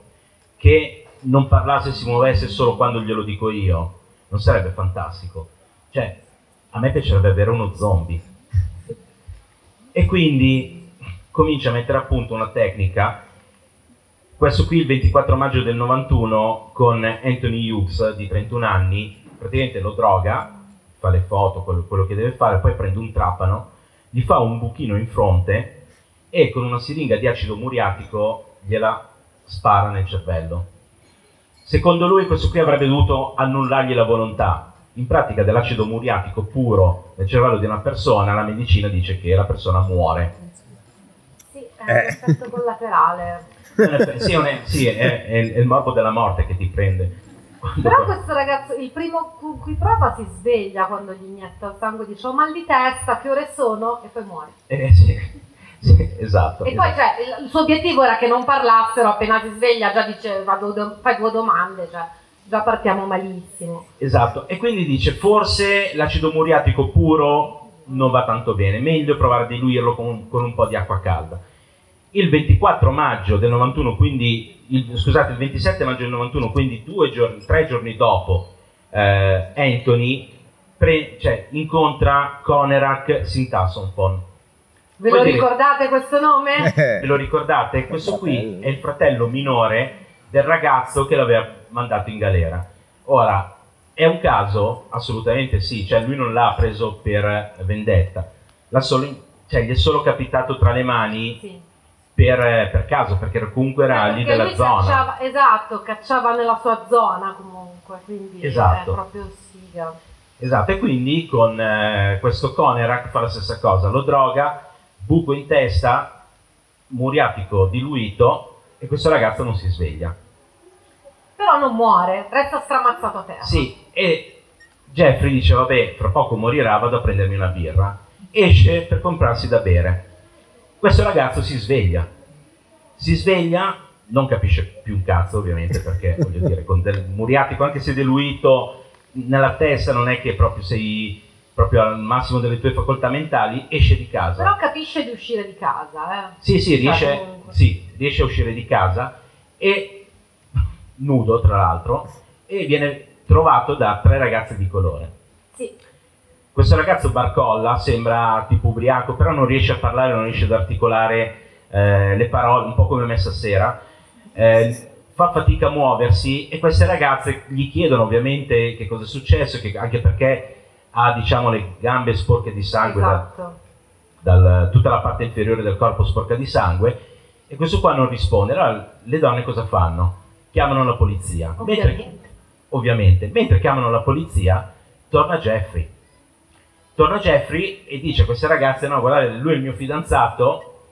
che non parlasse e si muovesse solo quando glielo dico io, non sarebbe fantastico. Cioè, a me piacerebbe avere uno zombie. E quindi comincia a mettere a punto una tecnica. Questo qui il 24 maggio del 91 con Anthony Hughes di 31 anni, praticamente lo droga, fa le foto, quello, quello che deve fare, poi prende un trapano, gli fa un buchino in fronte e con una siringa di acido muriatico gliela spara nel cervello. Secondo lui questo qui avrebbe dovuto annullargli la volontà. In pratica dell'acido muriatico puro nel cervello di una persona, la medicina dice che la persona muore. Sì, è un effetto collaterale. Sì, è, sì è, è, il morbo della morte che ti prende. Quando... Però questo ragazzo, il primo con cui prova si sveglia quando gli inietta il sangue, dice ho mal di testa, che ore sono? E poi muore. Eh sì. Sì, esatto. E esatto. poi cioè, il, il, suo obiettivo era che non parlassero, appena si sveglia già dice vado, fai due domande, cioè, già partiamo malissimo. Esatto, e quindi dice forse l'acido muriatico puro non va tanto bene, meglio provare a diluirlo con, con un po' di acqua calda. Il 24 maggio del 91, quindi il, scusate, il 27 maggio del 91, quindi due giorni, tre giorni dopo, eh, Anthony pre, cioè, incontra Conerak Sintasonfon Ve lo ricordate questo nome? *laughs* Ve lo ricordate? Questo qui è il fratello minore del ragazzo che l'aveva mandato in galera. Ora, è un caso? Assolutamente sì, cioè lui non l'ha preso per vendetta, solo, cioè gli è solo capitato tra le mani sì. Per, per, caso, perché comunque era eh, lì della zona. Cacciava, esatto, cacciava nella sua zona comunque, quindi esatto. è proprio sfiga. Esatto, e quindi con eh, questo Conerak fa la stessa cosa, lo droga, buco in testa, muriatico diluito e questo ragazzo non si sveglia. Però non muore, resta stramazzato a terra. Sì, e Jeffrey dice vabbè, fra poco morirà, vado a prendermi una birra. Esce per comprarsi da bere. Questo ragazzo si sveglia. Si sveglia, non capisce più un cazzo ovviamente perché, *laughs* voglio dire, con del muriatico, anche se diluito nella testa non è che proprio sei proprio al massimo delle tue facoltà mentali, esce di casa. Però capisce di uscire di casa, eh? Sì, sì, riesce, sì, riesce a uscire di casa e *laughs* nudo tra l'altro e viene trovato da tre ragazze di colore. Sì. Questo ragazzo barcolla, sembra tipo ubriaco, però non riesce a parlare, non riesce ad articolare eh, le parole, un po' come messa sera. Eh, fa fatica a muoversi e queste ragazze gli chiedono ovviamente che cosa è successo, che, anche perché ha diciamo le gambe sporche di sangue, esatto. da, dal, tutta la parte inferiore del corpo sporca di sangue e questo qua non risponde. Allora le donne cosa fanno? Chiamano la polizia. Ovviamente. Mentre, ovviamente. Mentre chiamano la polizia, torna Jeffrey. Torna Jeffrey e dice a queste ragazze, no guardate, lui è il mio fidanzato,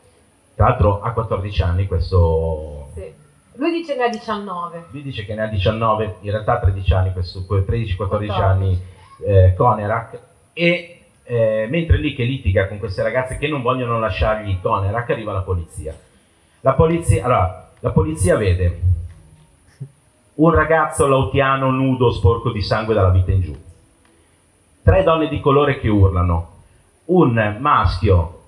tra l'altro ha 14 anni questo... Sì. Lui dice ne ha 19. Lui dice che ne ha 19, in realtà 13 anni, questo, 13-14 anni eh, Conerak e eh, mentre lì che litiga con queste ragazze che non vogliono lasciargli Conerak arriva la polizia. La polizia, allora, la polizia vede un ragazzo lautiano nudo sporco di sangue dalla vita in giù, tre donne di colore che urlano, un maschio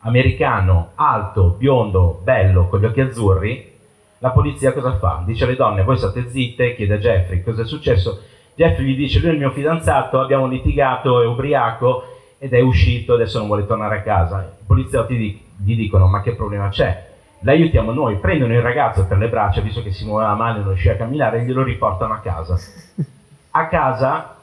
americano alto, biondo, bello, con gli occhi azzurri, la polizia cosa fa? Dice alle donne, voi state zitte, chiede a Jeffrey cosa è successo, Jeffrey gli dice lui è il mio fidanzato, abbiamo litigato, è ubriaco ed è uscito, adesso non vuole tornare a casa. I poliziotti gli dicono ma che problema c'è? L'aiutiamo noi, prendono il ragazzo per le braccia, visto che si muoveva male e non riusciva a camminare, e glielo riportano a casa. A casa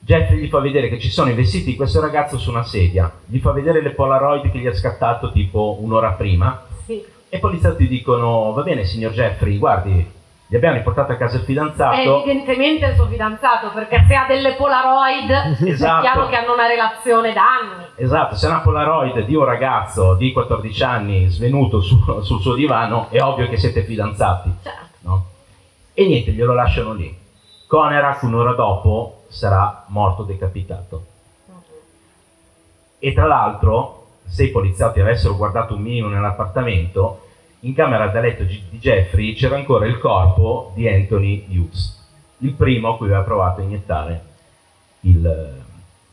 Jeffrey gli fa vedere che ci sono i vestiti di questo ragazzo su una sedia, gli fa vedere le Polaroid che gli ha scattato tipo un'ora prima sì. e i poliziotti dicono va bene signor Jeffrey, guardi gli abbiamo riportato a casa il fidanzato. È evidentemente il suo fidanzato, perché se ha delle Polaroid esatto. è chiaro che hanno una relazione da anni. Esatto, se è una Polaroid di un ragazzo di 14 anni svenuto su, sul suo divano, è ovvio che siete fidanzati. Certo. No? E niente, glielo lasciano lì. Conerak un'ora dopo sarà morto decapitato. E tra l'altro, se i poliziotti avessero guardato un minimo nell'appartamento, in camera da letto di Jeffrey c'era ancora il corpo di Anthony Hughes, il primo a cui aveva provato a iniettare il,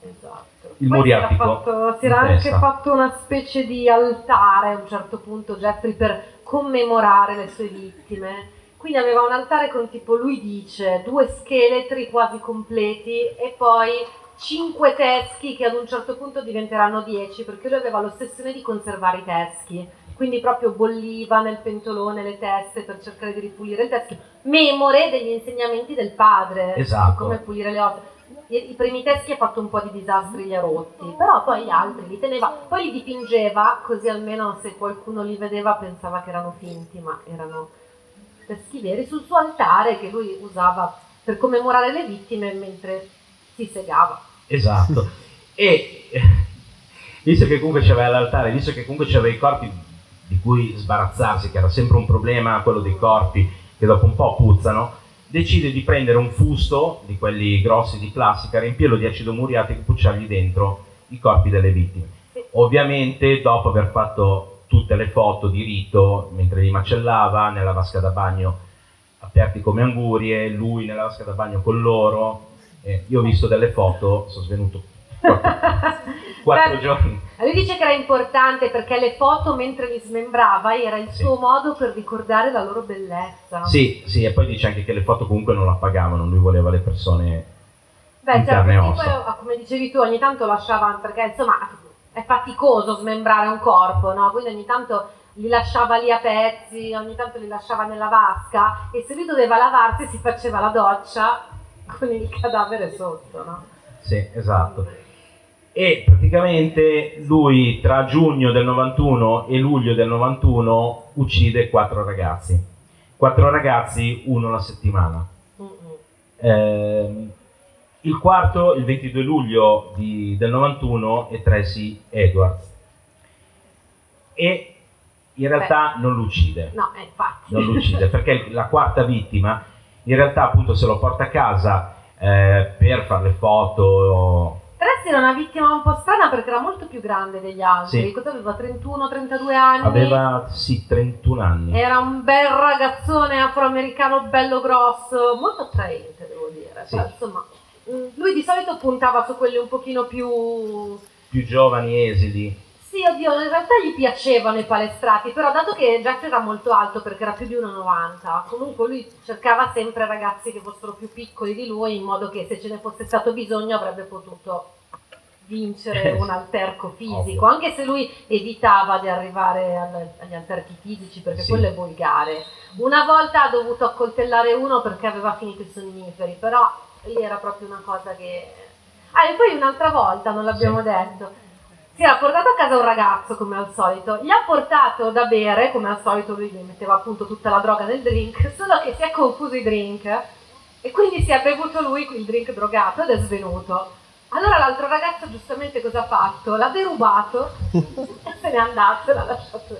esatto. il Poi si era, muriatico. fatto, si era anche fatto una specie di altare a un certo punto Jeffrey per commemorare le sue vittime. Quindi aveva un altare con tipo, lui dice, due scheletri quasi completi e poi cinque teschi che ad un certo punto diventeranno dieci perché lui aveva l'ossessione di conservare i teschi. Quindi proprio bolliva nel pentolone le teste per cercare di ripulire il teschio, memore degli insegnamenti del padre Esatto. su come pulire le ossa. I, i primi teschi ha fatto un po' di disastri, li ha rotti, però poi gli altri li teneva, poi li dipingeva, così almeno se qualcuno li vedeva pensava che erano finti, ma erano teschi veri, sul suo altare che lui usava per commemorare le vittime mentre si segava. Esatto. *laughs* e eh, visto che comunque c'aveva l'altare, visto che comunque c'aveva i corpi di cui sbarazzarsi, che era sempre un problema quello dei corpi che dopo un po' puzzano, decide di prendere un fusto di quelli grossi di plastica, riempirlo di acido muriatico e pucciargli dentro i corpi delle vittime. Ovviamente dopo aver fatto tutte le foto di rito mentre li macellava nella vasca da bagno aperti come angurie, lui nella vasca da bagno con loro. Eh, io ho visto delle foto, sono svenuto quattro, *laughs* giorni. Lui dice che era importante perché le foto mentre li smembrava era il Sì. suo modo per ricordare la loro bellezza. Sì, sì, e poi dice anche che le foto comunque non la pagavano, lui voleva le persone Beh, in certo, carne e ossa. poi, ah, come dicevi tu, ogni tanto lasciava, perché insomma è faticoso smembrare un corpo, no? Quindi ogni tanto li lasciava lì a pezzi, ogni tanto li lasciava nella vasca e se lui doveva lavarsi si faceva la doccia *laughs* con il cadavere sotto, no? Sì, esatto. E praticamente lui tra giugno del 91 e luglio del 91 uccide quattro ragazzi. Quattro ragazzi, uno alla settimana. Mm-mm. Il quarto, il 22 luglio di- del 91, è Tracy Edwards. E in realtà non lo uccide. No, eh, infatti. non lo uccide *laughs* perché la quarta vittima in realtà appunto se lo porta a casa eh, per fare le foto Tracy era una vittima un po' strana perché era molto più grande degli altri. Sì. Cosa aveva? 31-32 anni? aveva sì 31 anni Era un bel ragazzone afroamericano bello grosso, molto attraente devo dire. Sì. Però, insomma, mm, lui di solito puntava su quelli un pochino più... più giovani esili Sì, oddio, in realtà gli piacevano i palestrati, però dato che Jack era molto alto perché era più di 1,90, comunque lui cercava sempre ragazzi che fossero più piccoli di lui in modo che se ce ne fosse stato bisogno avrebbe potuto vincere un alterco fisico, Ovvio. anche se lui evitava di arrivare agli alterchi fisici perché Sì. quello è volgare. Una volta ha dovuto accoltellare uno perché aveva finito i sonniferi, però lì era proprio una cosa che... Ah, e poi un'altra volta, non l'abbiamo detto, si era portato a casa un ragazzo come al solito, gli ha portato da bere, come al solito lui gli metteva appunto tutta la droga nel drink, solo che si è confuso i drink e quindi si è bevuto lui il drink drogato ed è svenuto. Allora l'altro ragazzo giustamente cosa ha fatto? L'ha derubato *laughs* e se n'è andato e l'ha lasciato.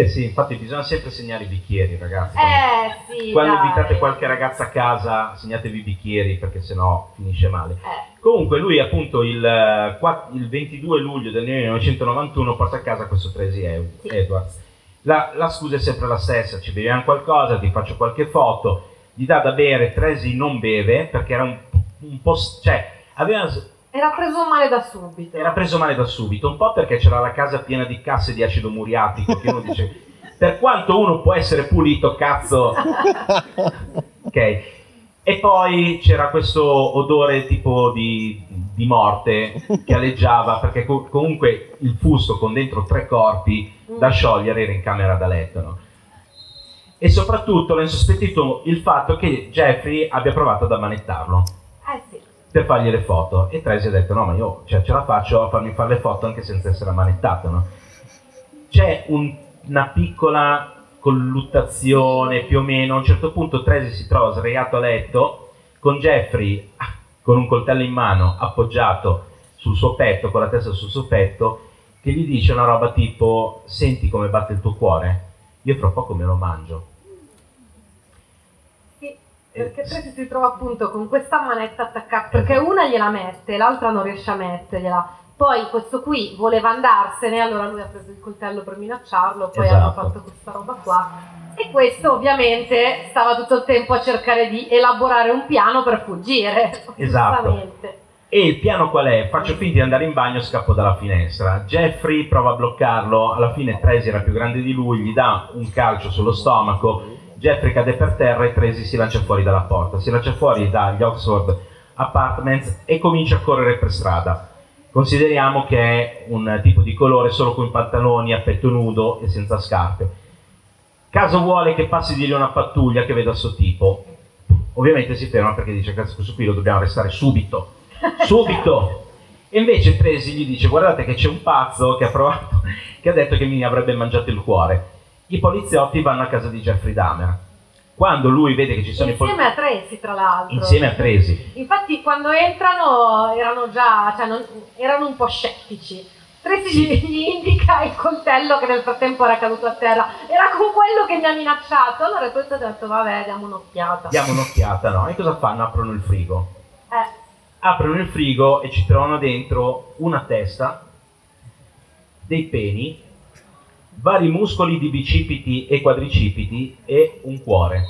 Eh sì infatti bisogna sempre segnare i bicchieri ragazzi Eh sì. quando dai. invitate qualche ragazza a casa segnatevi i bicchieri perché sennò finisce male Eh, Comunque lui appunto il, eh, il 22 luglio del 1991 porta a casa questo Tracy Sì. Edwards. La, la scusa è sempre la stessa, ci beviamo qualcosa, ti faccio qualche foto, gli dà da bere, Tracy non beve perché era un, un po'... cioè aveva, era preso male da subito. era preso male da subito, un po' perché c'era la casa piena di casse di acido muriatico che uno dice... *laughs* Per quanto uno può essere pulito, cazzo, *laughs* Ok. E poi c'era questo odore tipo di, di morte che alleggiava perché co- comunque il fusto con dentro tre corpi da sciogliere era in camera da letto. no? E soprattutto l'ha insospettito il fatto che Jeffrey abbia provato ad ammanettarlo. Per fargli le foto e Tracy ha detto no ma io cioè, ce la faccio a farmi fare le foto anche senza essere ammanettato. no? C'è un- una piccola colluttazione più o meno, a un certo punto Tracy si trova sdraiato a letto con Jeffrey ah, con un coltello in mano appoggiato sul suo petto, con la testa sul suo petto, che gli dice una roba tipo senti come batte il tuo cuore? Io fra poco me lo mangio. Perché Tracy si trova appunto con questa manetta attaccata, perché una gliela mette, l'altra non riesce a mettergliela. Poi questo qui voleva andarsene, allora lui ha preso il coltello per minacciarlo, poi Esatto. hanno fatto questa roba qua. E questo ovviamente stava tutto il tempo a cercare di elaborare un piano per fuggire. *laughs* Esatto. E il piano qual è? Faccio finta di andare in bagno, scappo dalla finestra. Jeffrey prova a bloccarlo, alla fine Tracy era più grande di lui, gli dà un calcio sullo stomaco, Jeffrey cade per terra e Tracy si lancia fuori dalla porta. Si lancia fuori dagli Oxford Apartments e comincia a correre per strada. Consideriamo che è un tipo di colore solo con i pantaloni a petto nudo e senza scarpe. Caso vuole che passi di lì una pattuglia che veda il suo tipo. Ovviamente si ferma perché dice: Cazzo, questo qui lo dobbiamo arrestare subito *laughs* subito. E invece Tracy gli dice: Guardate che c'è un pazzo che ha provato, che ha detto che mi avrebbe mangiato il cuore. I poliziotti vanno a casa di Jeffrey Dahmer. Quando lui vede che ci sono insieme i poliziotti. a Tracy, tra l'altro. Insieme a Tracy. Infatti, quando entrano erano già, cioè non- erano un po' scettici. Tracy gli, gli indica il coltello che nel frattempo era caduto a terra. Era con quello che mi ha minacciato. Allora poliziotto ha detto: Vabbè, diamo un'occhiata. Diamo un'occhiata, no? E cosa fanno? Aprono il frigo. Eh, Aprono il frigo e ci trovano dentro una testa, dei peni, vari muscoli di bicipiti e quadricipiti e un cuore.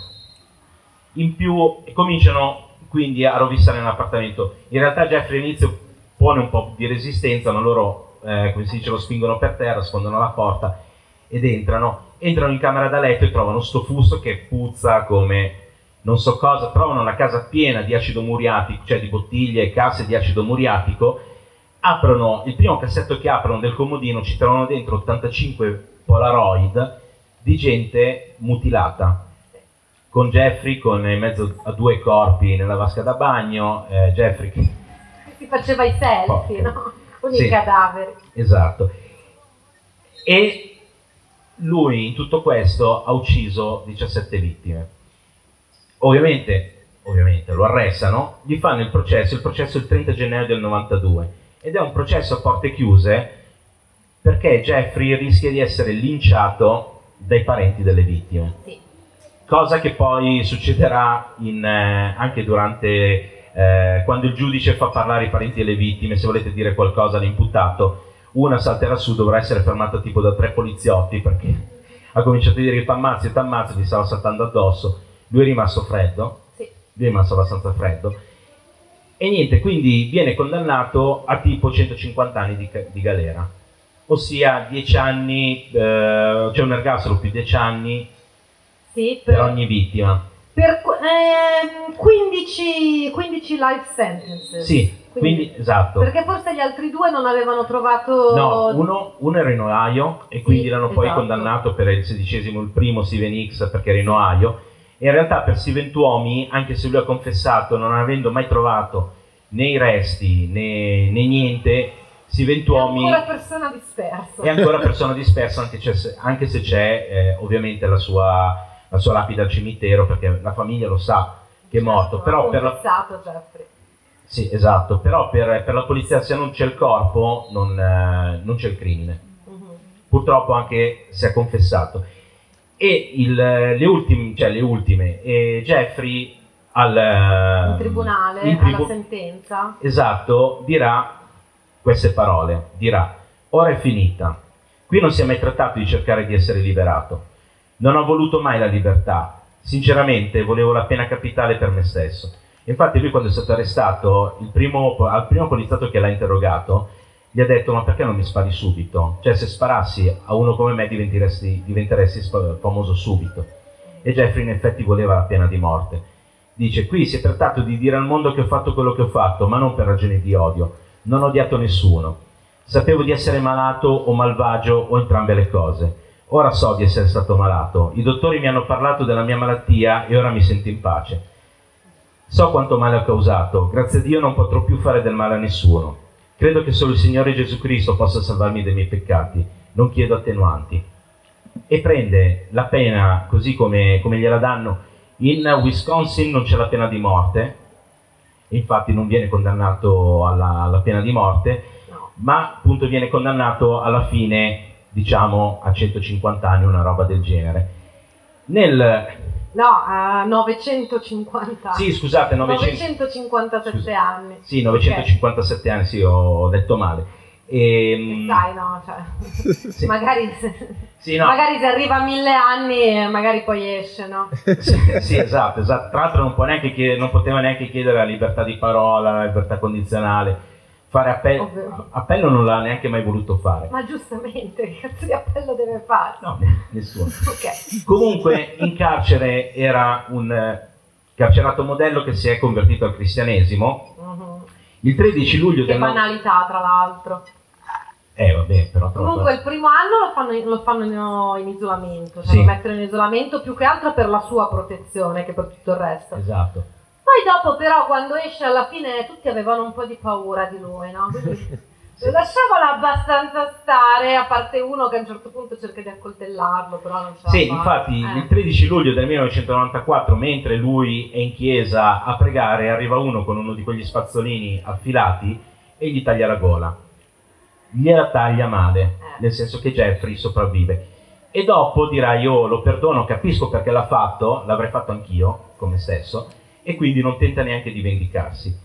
In più cominciano quindi a rovissare nell'appartamento. In realtà Jeffrey all'inizio pone un po' di resistenza, ma loro, eh, come si dice, lo spingono per terra, sfondono la porta ed entrano. Entrano in camera da letto e trovano sto fusto che puzza come non so cosa, trovano una casa piena di acido muriatico, cioè di bottiglie e casse di acido muriatico, aprono il primo cassetto che aprono del comodino, ci trovano dentro 85 Polaroid di gente mutilata, con Jeffrey con in mezzo a due corpi nella vasca da bagno, eh, Jeffrey che si faceva i selfie, Porca. no? Con Sì. i cadaveri. Esatto. E lui in tutto questo ha ucciso 17 vittime. Ovviamente, ovviamente lo arrestano, gli fanno il processo, il processo è il 30 gennaio del 92 ed è un processo a porte chiuse perché Jeffrey rischia di essere linciato dai parenti delle vittime? Sì. cosa che poi succederà in, eh, anche durante eh, quando il giudice fa parlare i parenti delle vittime, se volete dire qualcosa all'imputato, una salterà su, dovrà essere fermata tipo da tre poliziotti perché ha cominciato a dire t'ammazzi, t'ammazzi, gli stava saltando addosso, lui è rimasto freddo, Sì. lui è rimasto abbastanza freddo. E niente, quindi viene condannato a tipo 150 anni di, di galera, ossia 10 anni, eh, c'è un ergastolo più 10 anni Sì, per per, ogni vittima. per ehm, 15, 15 life sentences. Sì, quindi esatto. Perché forse gli altri due non avevano trovato... No, uno, uno era in Ohio e quindi Sì, l'hanno poi esatto. condannato per il sedicesimo, il primo Steven X perché era in Ohio. E in realtà per Steven Tuomi, anche se lui ha confessato non avendo mai trovato né i resti né, né niente, Steven È Tuomi ancora persona dispersa. è ancora persona dispersa anche, anche se c'è eh, ovviamente la sua, la sua lapide al cimitero perché la famiglia lo sa che è morto, però per la, Jeffrey. Sì, esatto, però per, per la polizia se non c'è il corpo non, eh, non c'è il crimine. Mhm. Purtroppo anche se ha confessato. E il- le, ultime, cioè le ultime, e Jeffrey al, eh, In tribunale, in tribu- alla sentenza. Esatto, dirà queste parole, dirà, ora è finita, qui non si è mai trattato di cercare di essere liberato, non ho voluto mai la libertà, sinceramente volevo la pena capitale per me stesso. Infatti lui quando è stato arrestato, primo, al primo poliziotto che l'ha interrogato, gli ha detto ma perché non mi spari subito? Cioè se sparassi a uno come me diventeresti, diventeresti famoso subito. E Jeffrey in effetti voleva la pena di morte. Dice, qui si è trattato di dire al mondo che ho fatto quello che ho fatto, ma non per ragioni di odio. Non ho odiato nessuno. Sapevo di essere malato o malvagio o entrambe le cose. Ora so di essere stato malato. I dottori mi hanno parlato della mia malattia e ora mi sento in pace. So quanto male ho causato. Grazie a Dio non potrò più fare del male a nessuno. Credo che solo il Signore Gesù Cristo possa salvarmi dai miei peccati. Non chiedo attenuanti. E prende la pena così come, come gliela danno. In Wisconsin non c'è la pena di morte, infatti non viene condannato alla, alla pena di morte, No. ma appunto viene condannato alla fine, diciamo, a 150 anni, una roba del genere. Nel... No, a 950 Sì, scusate, 900... 957 Scusa. anni. Sì, 957 anni, sì, ho detto male. E, sai, no, cioè, *laughs* sì. magari, sì, no. magari se arriva a mille anni, magari poi esce, no? sì, sì, esatto, esatto. Tra l'altro non, chiedere, non, poteva neanche chiedere la libertà di parola, la libertà condizionale. Fare appello, appello non l'ha neanche mai voluto fare. Ma giustamente, *laughs* che cazzo di appello deve fare? No, nessuno. *laughs* okay. Comunque in carcere era un carcerato modello che si è convertito al cristianesimo. Uh-huh. Il 13 luglio che del... banalità, tra l'altro. Eh, vabbè, però troppo. Comunque il primo anno lo fanno, lo fanno in isolamento, cioè sì. lo mettono in isolamento più che altro per la sua protezione che per tutto il resto. Esatto. Poi dopo però quando esce alla fine tutti avevano un po' di paura di lui, no? Quindi *laughs* lo lasciavano abbastanza stare, a parte uno che a un certo punto cerca di accoltellarlo, però non ce Sì, infatti eh. il 13 luglio del 1994, mentre lui è in chiesa a pregare, arriva uno con uno di quegli spazzolini affilati e gli taglia la gola gliela taglia male, eh. nel senso che Jeffrey sopravvive. E dopo dirà io lo perdono, capisco perché l'ha fatto, l'avrei fatto anch'io, come stesso, e quindi non tenta neanche di vendicarsi.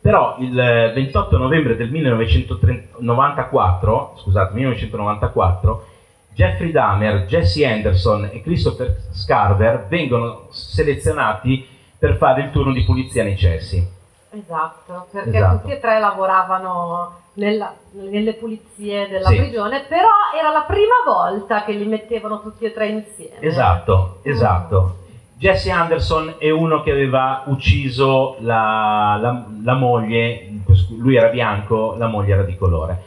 Però il 28 novembre del 1994, scusate, 1994, Jeffrey Dahmer, Jesse Anderson e Christopher Scarver vengono selezionati per fare il turno di pulizia nei cessi. Esatto, perché esatto. tutti e tre lavoravano nella, nelle pulizie della sì. prigione, però era la prima volta che li mettevano tutti e tre insieme. Esatto, esatto. Jesse Anderson è uno che aveva ucciso la, la, la moglie, lui era bianco, la moglie era di colore.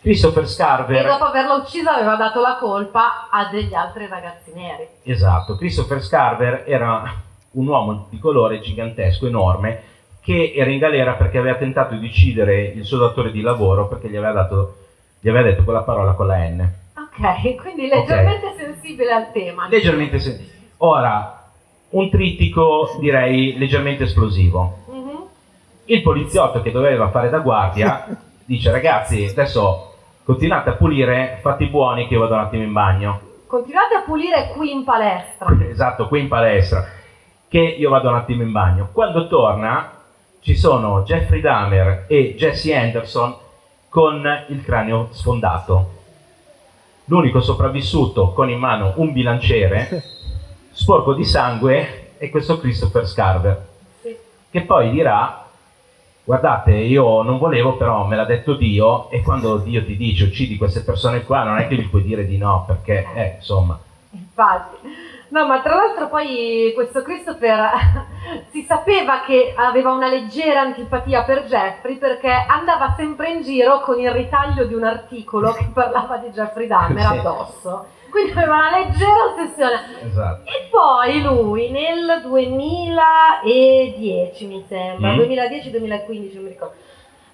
Christopher Scarver. E dopo averla uccisa aveva dato la colpa a degli altri ragazzi neri. Esatto, Christopher Scarver era un uomo di colore gigantesco, enorme, che era in galera perché aveva tentato di uccidere il suo datore di lavoro perché gli aveva, dato, gli aveva detto quella parola con la N. Ok, quindi leggermente okay. sensibile al tema. Leggermente sensibile. Ora, un trittico direi leggermente esplosivo. Mm-hmm. Il poliziotto che doveva fare da guardia *laughs* dice ragazzi adesso continuate a pulire, fate i buoni che io vado un attimo in bagno. Continuate a pulire qui in palestra. Esatto, qui in palestra, che io vado un attimo in bagno. Quando torna ci sono Jeffrey Dahmer e Jesse Anderson con il cranio sfondato. L'unico sopravvissuto con in mano un bilanciere *laughs* sporco di sangue è questo Christopher Scarver, che poi dirà guardate io non volevo però me l'ha detto Dio e quando Dio ti dice uccidi queste persone qua non è che gli puoi dire di no perché eh, insomma. Infatti No, ma tra l'altro poi questo Christopher *laughs* si sapeva che aveva una leggera antipatia per Jeffrey perché andava sempre in giro con il ritaglio di un articolo che *laughs* parlava di Jeffrey Dahmer sì. addosso. Quindi aveva una leggera ossessione. Esatto. E poi lui nel 2010, mi sembra, mm. 2010-2015, non mi ricordo,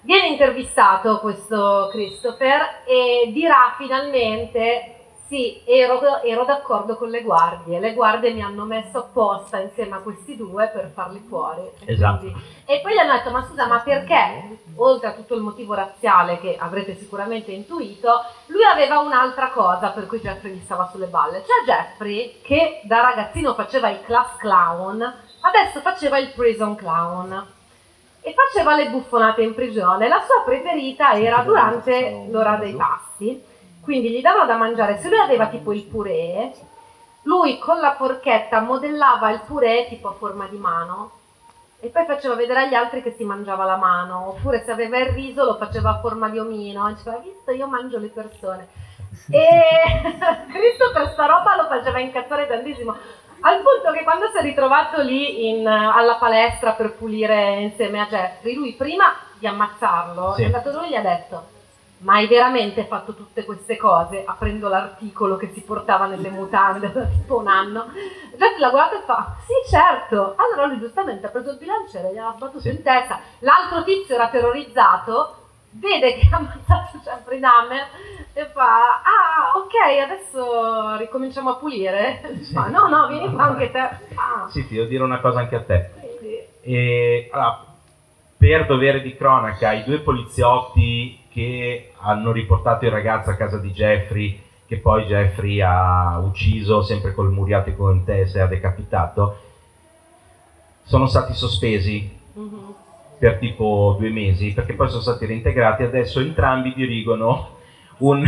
viene intervistato questo Christopher e dirà finalmente sì, ero, ero, d'accordo con le guardie. Le guardie mi hanno messo apposta insieme a questi due per farli fuori. Esatto. Quindi, e poi gli hanno detto: Ma scusa, ma perché? Oltre a tutto il motivo razziale che avrete sicuramente intuito, lui aveva un'altra cosa per cui Jeffrey gli stava sulle balle. Cioè, Jeffrey, che da ragazzino faceva il class clown, adesso faceva il prison clown e faceva le buffonate in prigione. La sua preferita era durante l'ora dei pasti quindi gli davano da mangiare, se lui aveva tipo il purè, lui con la forchetta modellava il purè tipo a forma di mano e poi faceva vedere agli altri che si mangiava la mano, oppure se aveva il riso lo faceva a forma di omino, e diceva visto io mangio le persone. E *laughs* Cristo per sta roba lo faceva incazzare tantissimo, al punto che quando si è ritrovato lì in, alla palestra per pulire insieme a Jeffrey, lui prima di ammazzarlo sì. è andato lui e gli ha detto ma hai veramente fatto tutte queste cose aprendo l'articolo che si portava nelle mutande da tipo un anno? Gente la guarda e fa, sì certo, allora lui giustamente ha preso il bilanciere, gli ha sbattuto in testa, l'altro tizio era terrorizzato, vede che ha ammazzato Jeffrey Dahmer e fa, ah ok, adesso ricominciamo a pulire, sì. fa, no no, vieni qua anche te. *laughs* Ah. Sì, ti devo dire una cosa anche a te. Quindi... E, allora, per dovere di cronaca, i due poliziotti che hanno riportato il ragazzo a casa di Jeffrey, che poi Jeffrey ha ucciso sempre col muriatico in testa e ha decapitato, sono stati sospesi. Mm-hmm. per tipo due mesi, perché poi sono stati reintegrati, adesso entrambi dirigono un,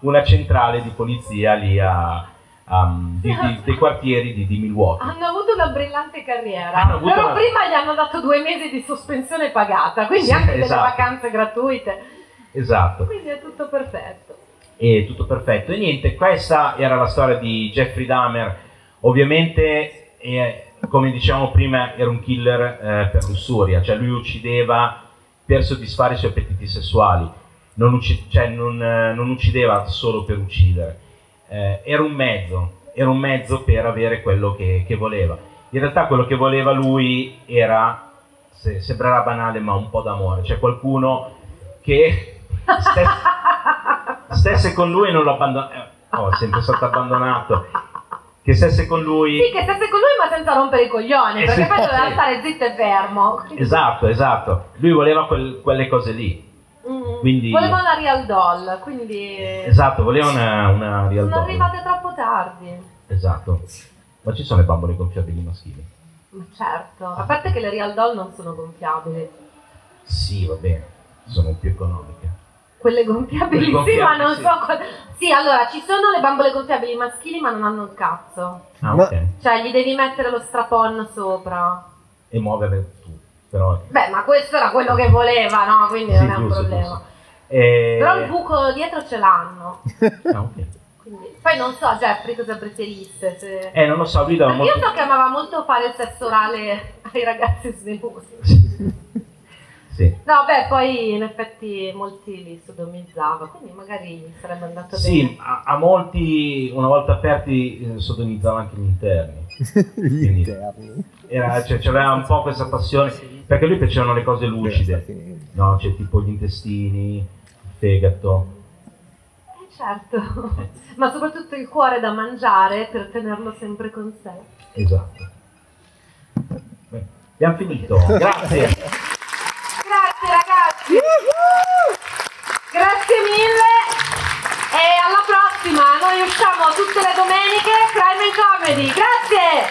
una centrale di polizia lì a, um, di, di, *laughs* dei quartieri di, di, Milwaukee. Hanno avuto una brillante carriera, però una... prima gli hanno dato due mesi di sospensione pagata, quindi sì, anche esatto. delle vacanze gratuite. Esatto. Quindi è tutto perfetto. È tutto perfetto. E niente, questa era la storia di Jeffrey Dahmer. Ovviamente, eh, come dicevamo prima, era un killer eh, per lussuria, cioè lui uccideva per soddisfare i suoi appetiti sessuali, non, ucc- cioè non, eh, non uccideva solo per uccidere eh, era un mezzo, era un mezzo per avere quello che, che, voleva. In realtà quello che voleva lui era, se, sembrerà banale, ma un po' d'amore, cioè qualcuno che stesse, stesse con lui e non lo abbandona. Eh, oh, è sempre stato abbandonato. Che stesse con lui. Sì, che stesse con lui ma senza rompere i coglioni, perché poi doveva stare zitto e fermo. Esatto, esatto. Lui voleva quel, quelle cose lì. Mm. Quindi... Voleva una real doll, quindi... Esatto, voleva una, una real sono doll. Sono arrivate troppo tardi. Esatto. Ma ci sono le bambole gonfiabili maschili? Ma certo, a parte che le real doll non sono gonfiabili. Sì, va bene, sono più economiche. Quelle gonfiabili, sì, gonfiabili, ma non sì. so... Qual... Sì, allora, ci sono le bambole gonfiabili maschili ma non hanno il cazzo. Ah, ok. Cioè, gli devi mettere lo strapon sopra. E muovere tu. Però... Beh, ma questo era quello che voleva, no? Quindi sì, non è un giusto, problema. Giusto. E... Però il buco dietro ce l'hanno. Ah, ok. Quindi, poi non so Jeffrey cosa preferisse. Se... Eh, non lo so, lui dava molto... Io so che amava molto fare il sesso orale ai ragazzi svenuti. *laughs* Sì. No, beh, poi in effetti molti li sodomizzava, quindi magari sarebbe andato sì, bene. Sì, a, a, molti, una volta aperti, eh, sodomizzava anche gli interni. *laughs* gli interni. Era, cioè, c'aveva un po' questa passione, perché a lui piacevano le cose lucide, no? Cioè tipo gli intestini, il fegato. Eh certo, ma soprattutto il cuore da mangiare per tenerlo sempre con sé. Esatto. Beh, abbiamo finito, grazie. *laughs* Grazie ragazzi. Grazie mille. E alla prossima. Noi usciamo tutte le domeniche. Crime and Comedy. Grazie.